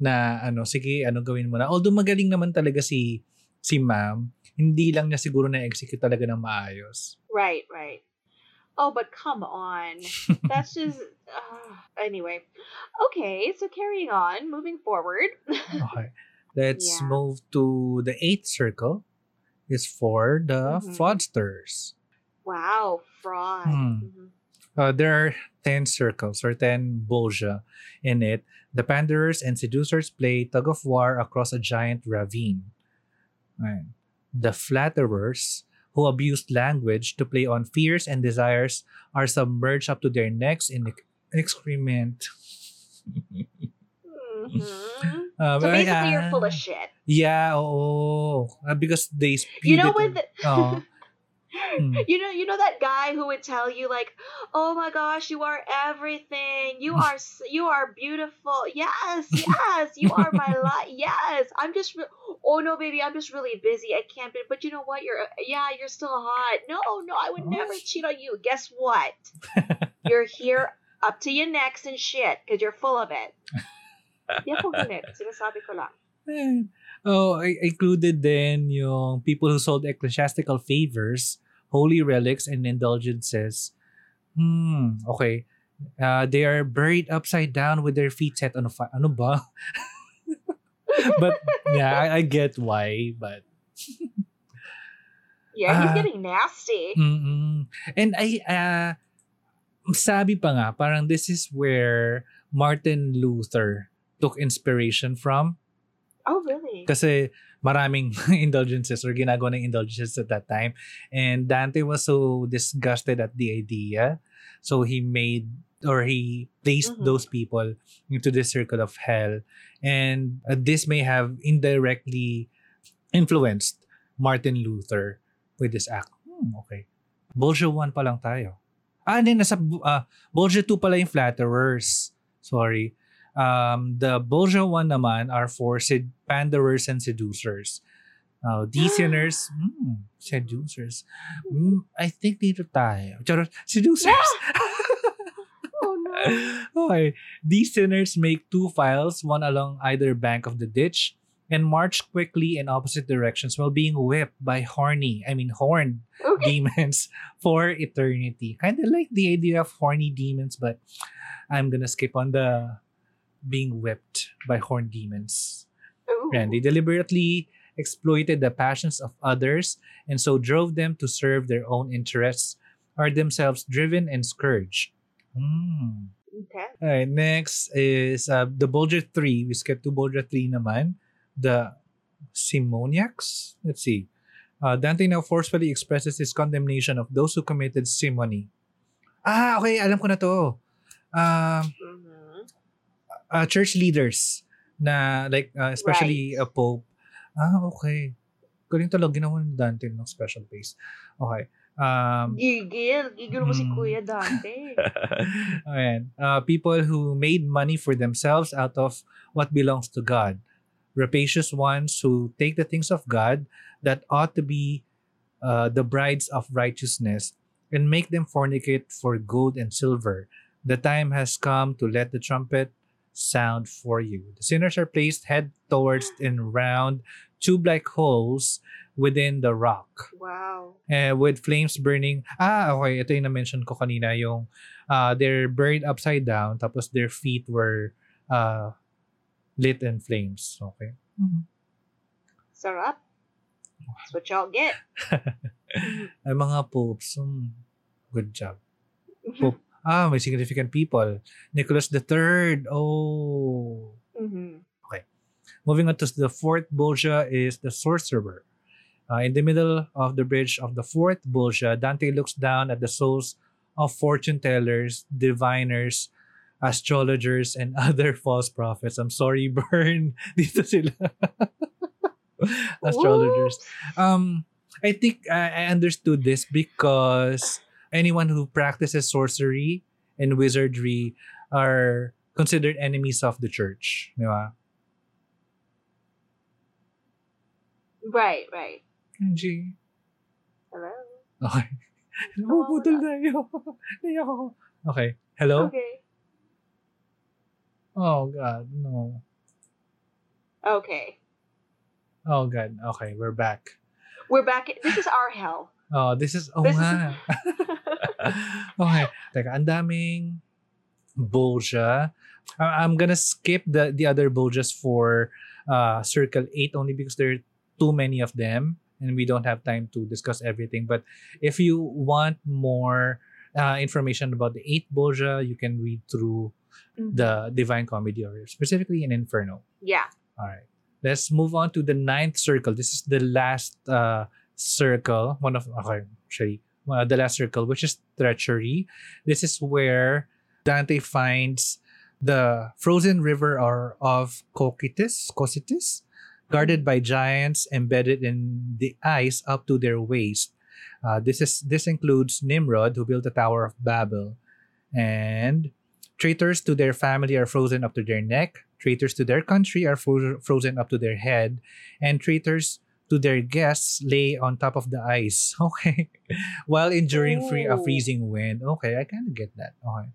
na ano sige ano gawin mo na although magaling naman talaga si si ma'am hindi lang niya siguro na-execute talaga ng maayos Right, right. Oh, but come on. That's just. Uh, anyway. Okay, so carrying on, moving forward. Okay. Let's Yeah. move to the eighth circle. Is for the Mhm. fraudsters. wow, fraud. Hmm. Mhm. Uh, there are 10 circles or 10 bolgia in it. The panderers and seducers play tug of war across a giant ravine. Right. The flatterers, who abuse language to play on fears and desires, are submerged up to their necks in ex- excrement. Mhm. Uh, So basically, you're full of shit. Yeah, oo. Uh, because they spewed You know it. when the, Oo. Hmm. you know you know that guy who would tell you like, "Oh my gosh, you are everything. You are you are beautiful. Yes, yes, you are my life. Yes, I'm just. Re- oh no, baby, I'm just really busy. I can't. Be- but you know what? You're yeah, you're still hot. No, no, I would never cheat on you. Guess what? you're here up to your necks and shit because you're full of it. Yan po galit. Sinasabi ko lang. Oh, I I included then yung people who sold ecclesiastical favors, holy relics, and indulgences. Hmm, okay. Uh, they are buried upside down with their feet set on a fire. Ano ba? but yeah, I, I get why, but Yeah, he's Ah. getting nasty. Mm-mm. And I, uh, sabi pa nga, parang this is where Martin Luther took inspiration from. Oh really? Kasi maraming indulgences or ginagawa ng indulgences at that time. And Dante was so disgusted at the idea. So he made or he placed Mhm. those people into the circle of hell. And uh, this may have indirectly influenced Martin Luther with this act. Hmm, okay. Bolshe 1 pa lang tayo. Ah, hindi, nasa uh, Bolshe 2 pala yung flatterers. Sorry. Um, the Bolgia 1 naman are for sed- panderers and seducers. Uh, these sinners, hmm, seducers. Hmm, I think dito tayo. Charot, seducers. Oh no. okay. These sinners make two files, one along either bank of the ditch, and march quickly in opposite directions while being whipped by horny, I mean horned Okay. demons for eternity. Kind of like the idea of horny demons, but I'm gonna skip on the being whipped by horned demons. Ooh. And they deliberately exploited the passions of others and so drove them to serve their own interests, are themselves driven and scourged. Hmm. Okay. Alright, next is uh, the Bolgia 3. We skipped to Bolgia 3 naman. The Simoniacs? Let's see. Uh, Dante now forcefully expresses his condemnation of those who committed simony. Ah, okay. Alam ko na to. Um, Mhm. Uh, church leaders na like uh, especially Right. a pope. Ah, okay. Galing talaga ginawa ni Dante ng special place. Okay. Um, Gigil. Gigil mo si Mm. Kuya Dante. Ayan. Uh, people who made money for themselves out of what belongs to God. Rapacious ones who take the things of God that ought to be uh, the brides of righteousness and make them fornicate for gold and silver. The time has come to let the trumpet sound for you. The sinners are placed head towards in round tube-like holes within the rock Wow. eh, with flames burning. Ah, okay. Ito yung na-mention ko kanina. Yung uh, they're buried upside down tapos their feet were uh, lit in flames. Okay. Sarap. That's what y'all get. Ay, mga popes. hmm, good job. Pope. Ah, may significant people. Nicholas III. Oh. Mhm. Moving on to the fourth Bolgia is the sorcerer. Uh, in the middle of the bridge of the fourth Bolgia, Dante looks down at the souls of fortune tellers, diviners, astrologers, and other false prophets. I'm sorry, Burn. Dito sila. astrologers. Um, I think I I understood this because anyone who practices sorcery and wizardry are considered enemies of the church. Di ba? Right, right. Hello. Okay. Napuputol tayo. Naiyak ako. Okay. Hello? Okay. Oh, God. No. Okay. Oh, God. Okay, we're back. We're back. This is our hell. Oh, this is... Oh, This is- nga. okay. Teka, ang daming Bolgia. I- I'm gonna skip the, the other Bolgias for uh, Circle 8 only because there are too many of them and we don't have time to discuss everything. But if you want more uh, information about the 8 Bolgia, you can read through Mhm. the Divine Comedy or specifically in Inferno. yeah. All right. Let's move on to the ninth circle. This is the last uh, circle. One of okay, actually, uh, the last circle, which is treachery. This is where Dante finds the frozen river are of Cocytus, Cocytus, guarded by giants embedded in the ice up to their waist. Uh, this is this includes Nimrod, who built the Tower of Babel, and traitors to their family are frozen up to their neck. Traitors to their country are fro- frozen up to their head, and traitors to their guests lay on top of the ice. Okay, while enduring free a freezing wind. Okay, I kind of get that. Okay.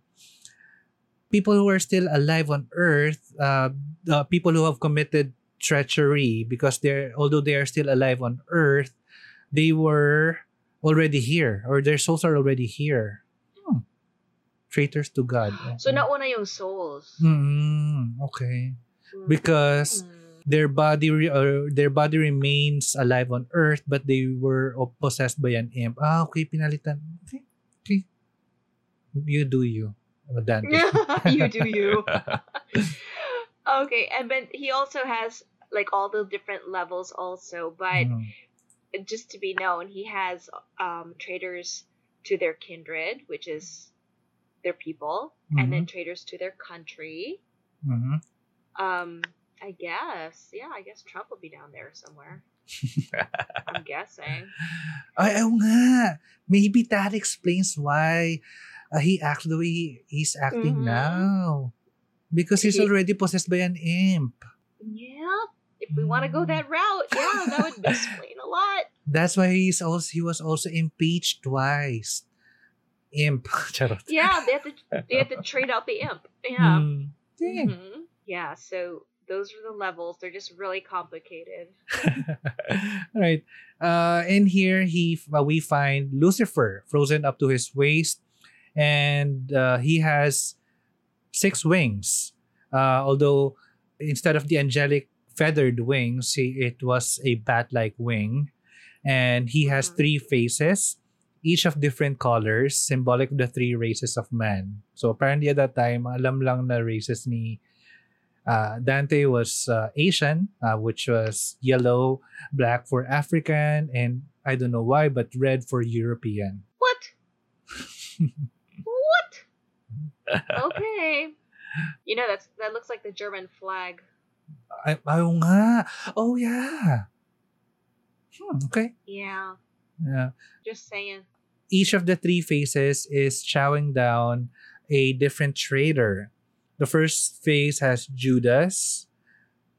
People who are still alive on Earth, uh, uh, people who have committed treachery because they're although they are still alive on Earth, they were already here or their souls are already here. Hmm. Traitors to God. So not nauna yung souls. Mm, okay. Because Hmm. Their body re- or their body remains alive on earth but they were possessed by an imp. Ah, okay, pinalitan. Okay. okay. You do you. You do you. okay, and then he also has like all the different levels also, but Mm. just to be known, he has um traders to their kindred, which is their people, and then traders to their country. Mhm. Um, I guess, yeah, I guess Trump will be down there somewhere. I'm guessing. Ay, ayaw nga. Maybe that explains why uh, he acts the way he- he's acting Mhm. now. Because he's He- already possessed by an imp. Yeah, if we want to go that route, yeah, that would explain a lot. That's why he's also he was also impeached twice. Imp. Charot. Yeah, they have to they have to trade out the imp. Yeah. Mm. Mhm. Yeah, so those are the levels. They're just really complicated. right. Uh, in here, he uh, we find Lucifer frozen up to his waist, and uh, he has six wings. Uh, although instead of the angelic feathered wings, he, it was a bat-like wing, and he has Mhm. three faces, each of different colors, symbolic of the three races of man. So apparently at that time, alam lang na races ni uh, Dante was uh, Asian, uh, which was yellow, black for African, and I don't know why, but red for European. What? what? Okay. You know that's that looks like the German flag. Ay, ayaw nga. Oh, yeah. Hmm, okay. Yeah, Yeah. just saying. Each of the three faces is chowing down a different traitor. The first phase has Judas.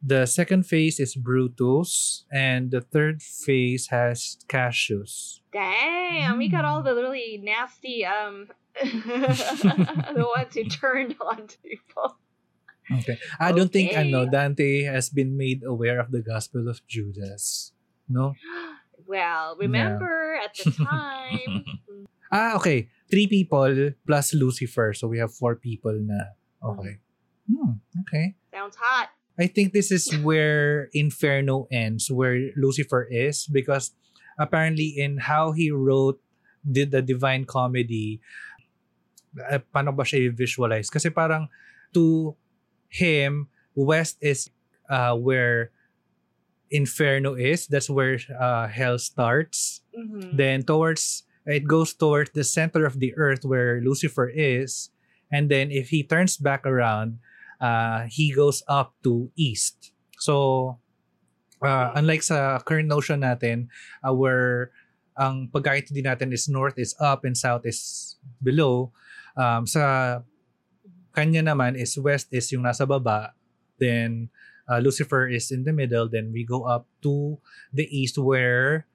The second phase is Brutus. And the third phase has Cassius. Damn, we got all the really nasty um the ones who turned on people. Okay. I don't think I know Dante has been made aware of the Gospel of Judas. No? Well, remember at the time. Ah, okay. Three people plus Lucifer. So we have four people na. Okay. Hmm, okay. Sounds hot. I think this is where Inferno ends, where Lucifer is, because apparently in how he wrote did the Divine Comedy, uh, paano ba siya visualize? Kasi parang to him, West is uh, where Inferno is. That's where uh, hell starts. Mhm. Then towards it goes towards the center of the earth where Lucifer is, and then if he turns back around, uh, he goes up to east. So uh, unlike sa current notion natin, uh, where ang pagkakaintindi natin is north is up and south is below, um, sa kanya naman is west is yung nasa baba, then uh, Lucifer is in the middle, then we go up to the east where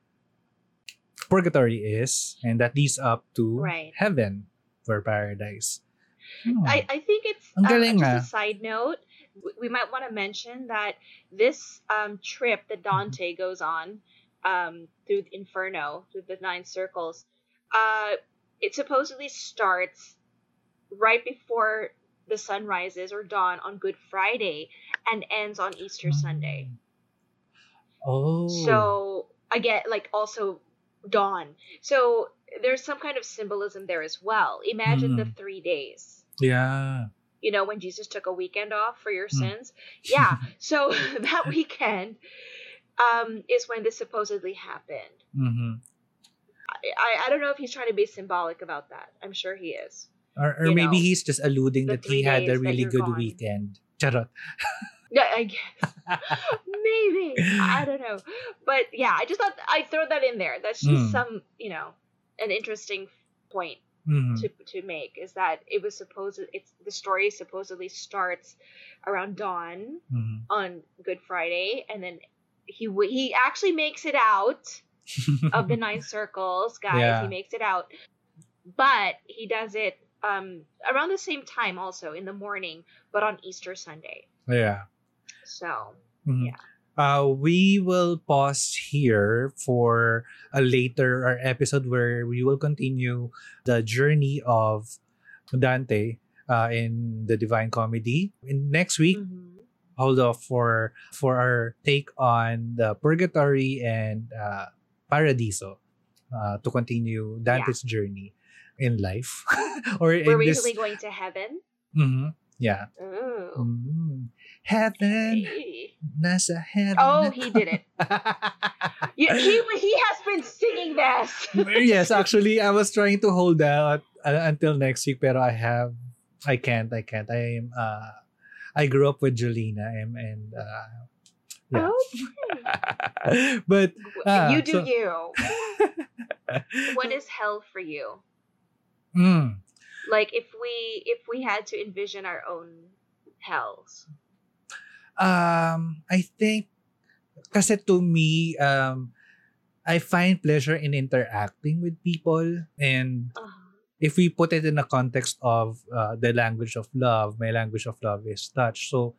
purgatory is, and that leads up to Right. heaven for paradise. Hmm. I, I think it's um, just ah. a side note. We might want to mention that this um, trip that Mm-hmm. Dante goes on um, through Inferno, through the nine circles, uh, it supposedly starts right before the sun rises or dawn on Good Friday and ends on Easter Sunday. Oh. So again, like also dawn. So there's some kind of symbolism there as well. Imagine the Mhm. three days yeah. you know, when Jesus took a weekend off for your Hmm. sins. Yeah. So that weekend um, is when this supposedly happened. Mhm. I, I, I don't know if he's trying to be symbolic about that. I'm sure he is. Or, or maybe know, he's just alluding that he had a really good gone. weekend. Charot. Yeah, I guess. Maybe. I don't know. But yeah, I just thought I'd throw that in there. That's just Mm. some, you know, an interesting point Mhm. to to make is that it was supposed it's the story supposedly starts around dawn Mhm. on Good Friday and then he he actually makes it out of the nine circles, guys. Yeah. He makes it out. But he does it um around the same time also in the morning, but on Easter Sunday. yeah. So Mhm. Yeah. Uh, we will pause here for a later our episode where we will continue the journey of Dante uh, in the Divine Comedy. In next week, mhm. hold off for for our take on the Purgatory and uh, Paradiso uh, to continue Dante's journey in life or in we're this. recently going to heaven. Mhm. Yeah. Ooh. Heaven, Hey. nasa heaven. Oh, he did it. He he has been singing this. yes, actually, I was trying to hold out uh, until next week, but I have, I can't, I can't. I am, uh, I grew up with Jolina and, and uh, yeah. Oh, but Ah, you do so- you. What is hell for you? mm, Like if we if we had to envision our own hells. Um, I think, kasi to me, um, I find pleasure in interacting with people and Uh, if we put it in the context of uh, the language of love, my language of love is touch. So,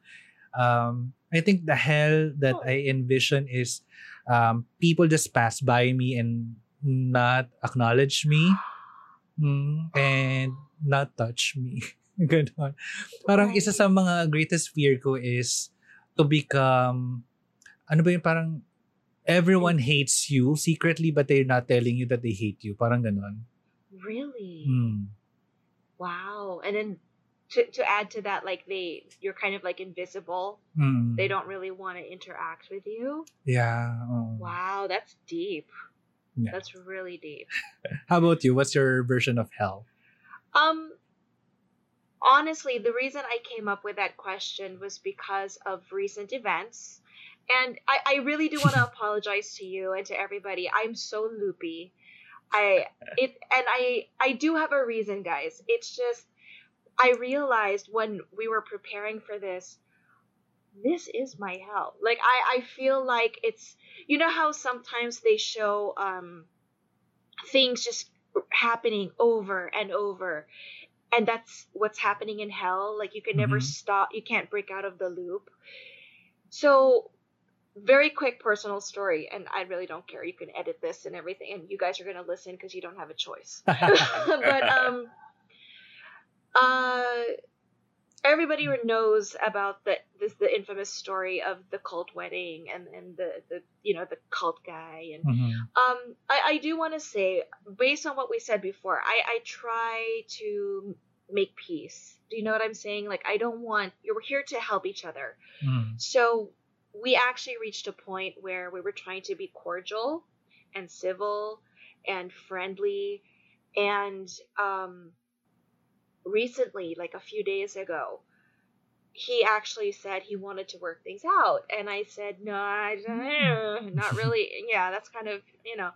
um, I think the hell that Oh. I envision is um, people just pass by me and not acknowledge me mm, and not touch me. Ganon. Parang isa sa mga greatest fear ko is to become, ano ba yung parang everyone hates you secretly but they're not telling you that they hate you. Parang ganon. really? Mm. Wow. And then to to add to that, like they you're kind of like invisible. Mm. They don't really want to interact with you. Yeah. oo. Wow, that's deep. Yeah. That's really deep. How about you? What's your version of hell? Um honestly, the reason I came up with that question was because of recent events. And I, I really do want to apologize to you and to everybody. I'm so loopy. I it and I I do have a reason, guys. It's just I realized when we were preparing for this, this is my hell. Like I I feel like it's you know how sometimes they show um things just happening over and over and that's what's happening in hell. Like you can never Mhm. stop you can't break out of the loop. So very quick personal story and i really don't care. You can edit this and everything and you guys are going to listen because you don't have a choice. But um uh everybody knows about the this the infamous story of the cult wedding and and the the you know the cult guy and Mhm. um i, I do want to say based on what we said before i i try to make peace do you know what i'm saying like i don't want you're here to help each other Mhm. so we actually reached a point where we were trying to be cordial and civil and friendly and um recently like a few days ago he actually said he wanted to work things out and i said no I, don't- not really yeah that's kind of you know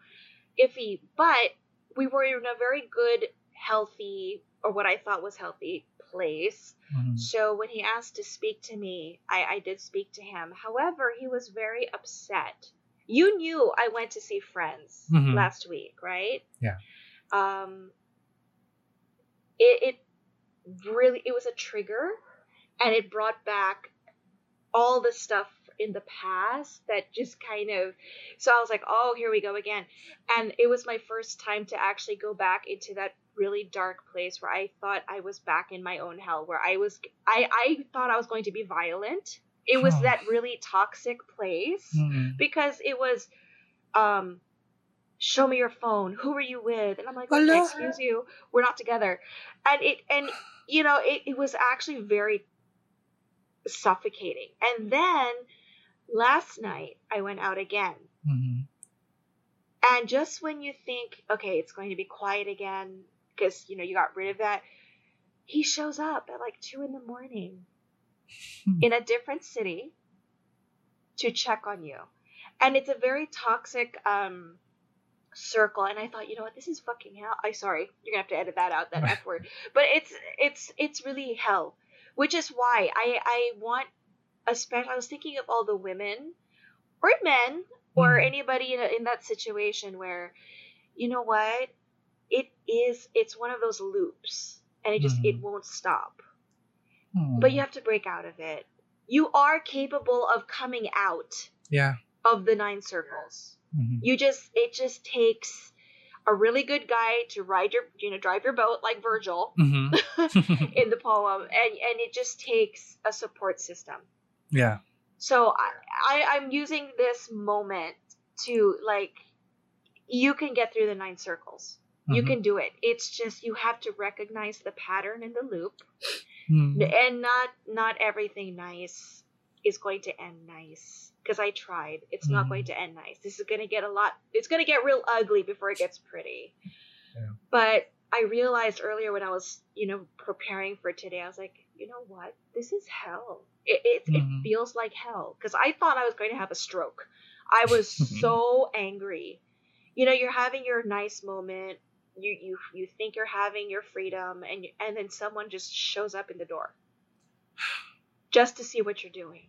iffy but we were in a very good healthy or what i thought was healthy place Mhm. so when he asked to speak to me, I, I did speak to him. However, he was very upset. You knew I went to see friends Mhm. last week, right? Yeah. Um it, it really it was a trigger and it brought back all the stuff in the past that just kind of so I was like, "Oh, here we go again." And it was my first time to actually go back into that really dark place where I thought I was back in my own hell where I was I I thought I was going to be violent. It was Huh. that really toxic place Mhm. because it was um show me your phone who are you with and i'm like excuse you we're not together and it and you know it, it was actually very suffocating and then last night i went out again Mhm. and just when you think okay it's going to be quiet again because you know you got rid of that he shows up at like two in the morning Hmm. in a different city to check on you. And it's a very toxic um circle and I thought, you know what, this is fucking hell. I sorry, you're gonna have to edit that out, that F word. But it's it's it's really hell. Which is why I I want especially I was thinking of all the women or men or Mhm. anybody in, a, in that situation where you know what it is it's one of those loops and it just it Mhm. won't stop Hmm. but you have to break out of it you are capable of coming out yeah. of the nine circles Mhm. you just it just takes a really good guy to ride your you know drive your boat like virgil Mhm. in the poem and and it just takes a support system yeah. so I, I i'm using this moment to like you can get through the nine circles you Mhm. can do it it's just you have to recognize the pattern in the loop Mhm. and not not everything nice is going to end nice because i tried it's not Mhm. going to end nice this is going to get a lot it's going to get real ugly before it gets pretty Yeah. but i realized earlier when i was you know preparing for today i was like you know what this is hell it it, Mhm. it feels like hell because i thought i was going to have a stroke i was so angry you know you're having your nice moment you you you think you're having your freedom and you- and then someone just shows up in the door just to see what you're doing.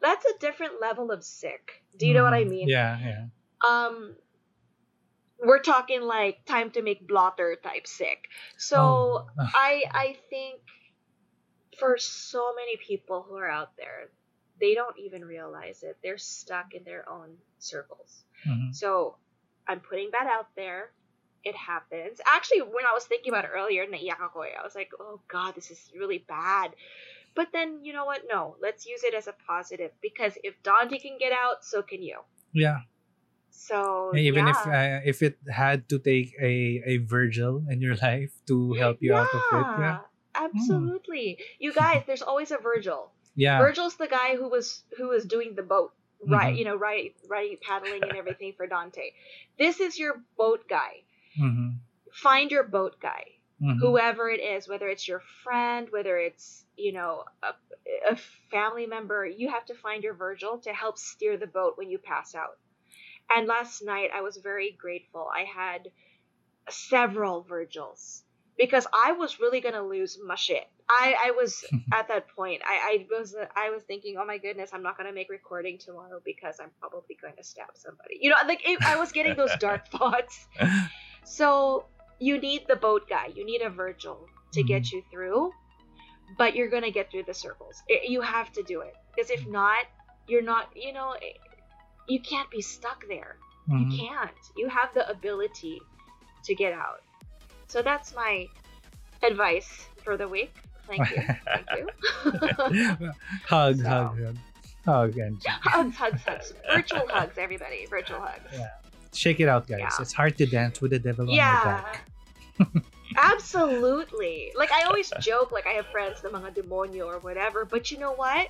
That's a different level of sick. Do you know what i Mhm. mean? Yeah, yeah. um we're talking like time to make blotter type sick. So Oh. i i think for so many people who are out there they don't even realize it. They're stuck in their own circles. Mhm. so i'm putting that out there. It happens. Actually when i was thinking about it earlier naiyak ako i was like oh god this is really bad but then you know what no let's use it as a positive because if dante can get out so can you Yeah. so Even if uh, if it had to take a a Virgil in your life to help you out of it, yeah. Absolutely. You guys, there's always a Virgil. Yeah. Virgil's the guy who was who was doing the boat, right? Mhm. You know, right, right, paddling and everything for Dante. This is your boat guy. Mhm. Find your boat guy, Mhm. whoever it is, whether it's your friend, whether it's you know a, a family member. You have to find your Virgil to help steer the boat when you pass out. And last night, I was very grateful. I had several Virgils because I was really gonna lose my shit. I, I was at that point. I, I was I was thinking, oh my goodness, I'm not gonna make recording tomorrow because I'm probably going to stab somebody. You know, like it, I was getting those dark thoughts. So you need the boat guy. You need a Virgil to mm-hmm. get you through, but you're gonna get through the circles. It, you have to do it because if mm-hmm. not, you're not. You know, it- you can't be stuck there. Mhm. You mm-hmm. can't. You have the ability to get out. So that's my advice for the week. Thank you. Thank you. hug, So. hug, hug, hug, and hugs, hugs, hugs. Virtual hugs, everybody. Virtual hugs. Yeah. shake it out, guys. Yeah. It's hard to dance with the devil on your back. Absolutely. Like I always joke, like I have friends na mga demonyo or whatever, but you know what?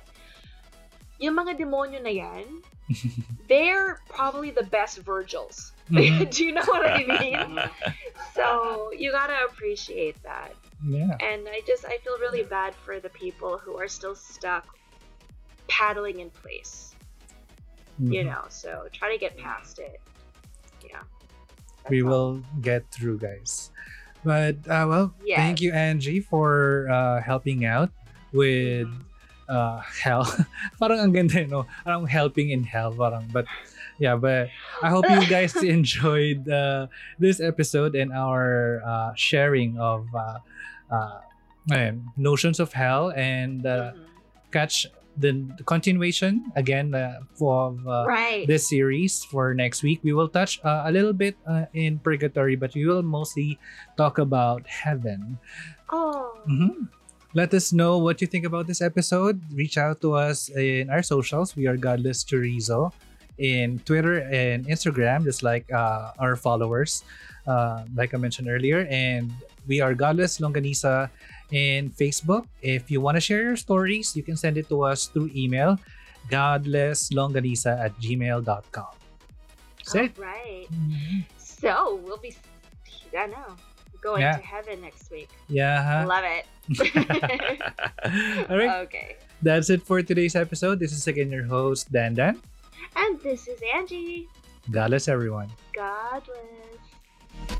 Yung mga demonyo na yan, they're probably the best Virgils. Mhm. Do you know what I mean? So you gotta appreciate that. yeah. And I just I feel really bad for the people who are still stuck paddling in place. You Mhm. know, so try to get past it. We will get through, guys. But uh, well, Yes. thank you, Angie, for uh, helping out with Mhm. uh, hell. parang ang ganda, no? Parang helping in hell, parang. But yeah, but I hope you guys enjoyed uh, this episode and our uh, sharing of uh, uh, notions of hell and uh, Mhm. catch the continuation again uh, for uh, right. this series for next week. We will touch uh, a little bit uh, in purgatory, but we will mostly talk about heaven. oh. Mhm. Let us know what you think about this episode. Reach out to us in our socials. We are Godless Chorizo in Twitter and Instagram, just like uh, our followers, uh, like I mentioned earlier. And we are Godless Longganisa in Facebook. If you want to share your stories, you can send it to us through email, godlesslongganisa at gmail.com. That's it. All right. Mhm. So we'll be. I know. going Yeah. to heaven next week. Yeah. Love it. All right. Okay. That's it for today's episode. This is again your host, Dan Dan. And this is Angie. God bless everyone. God bless.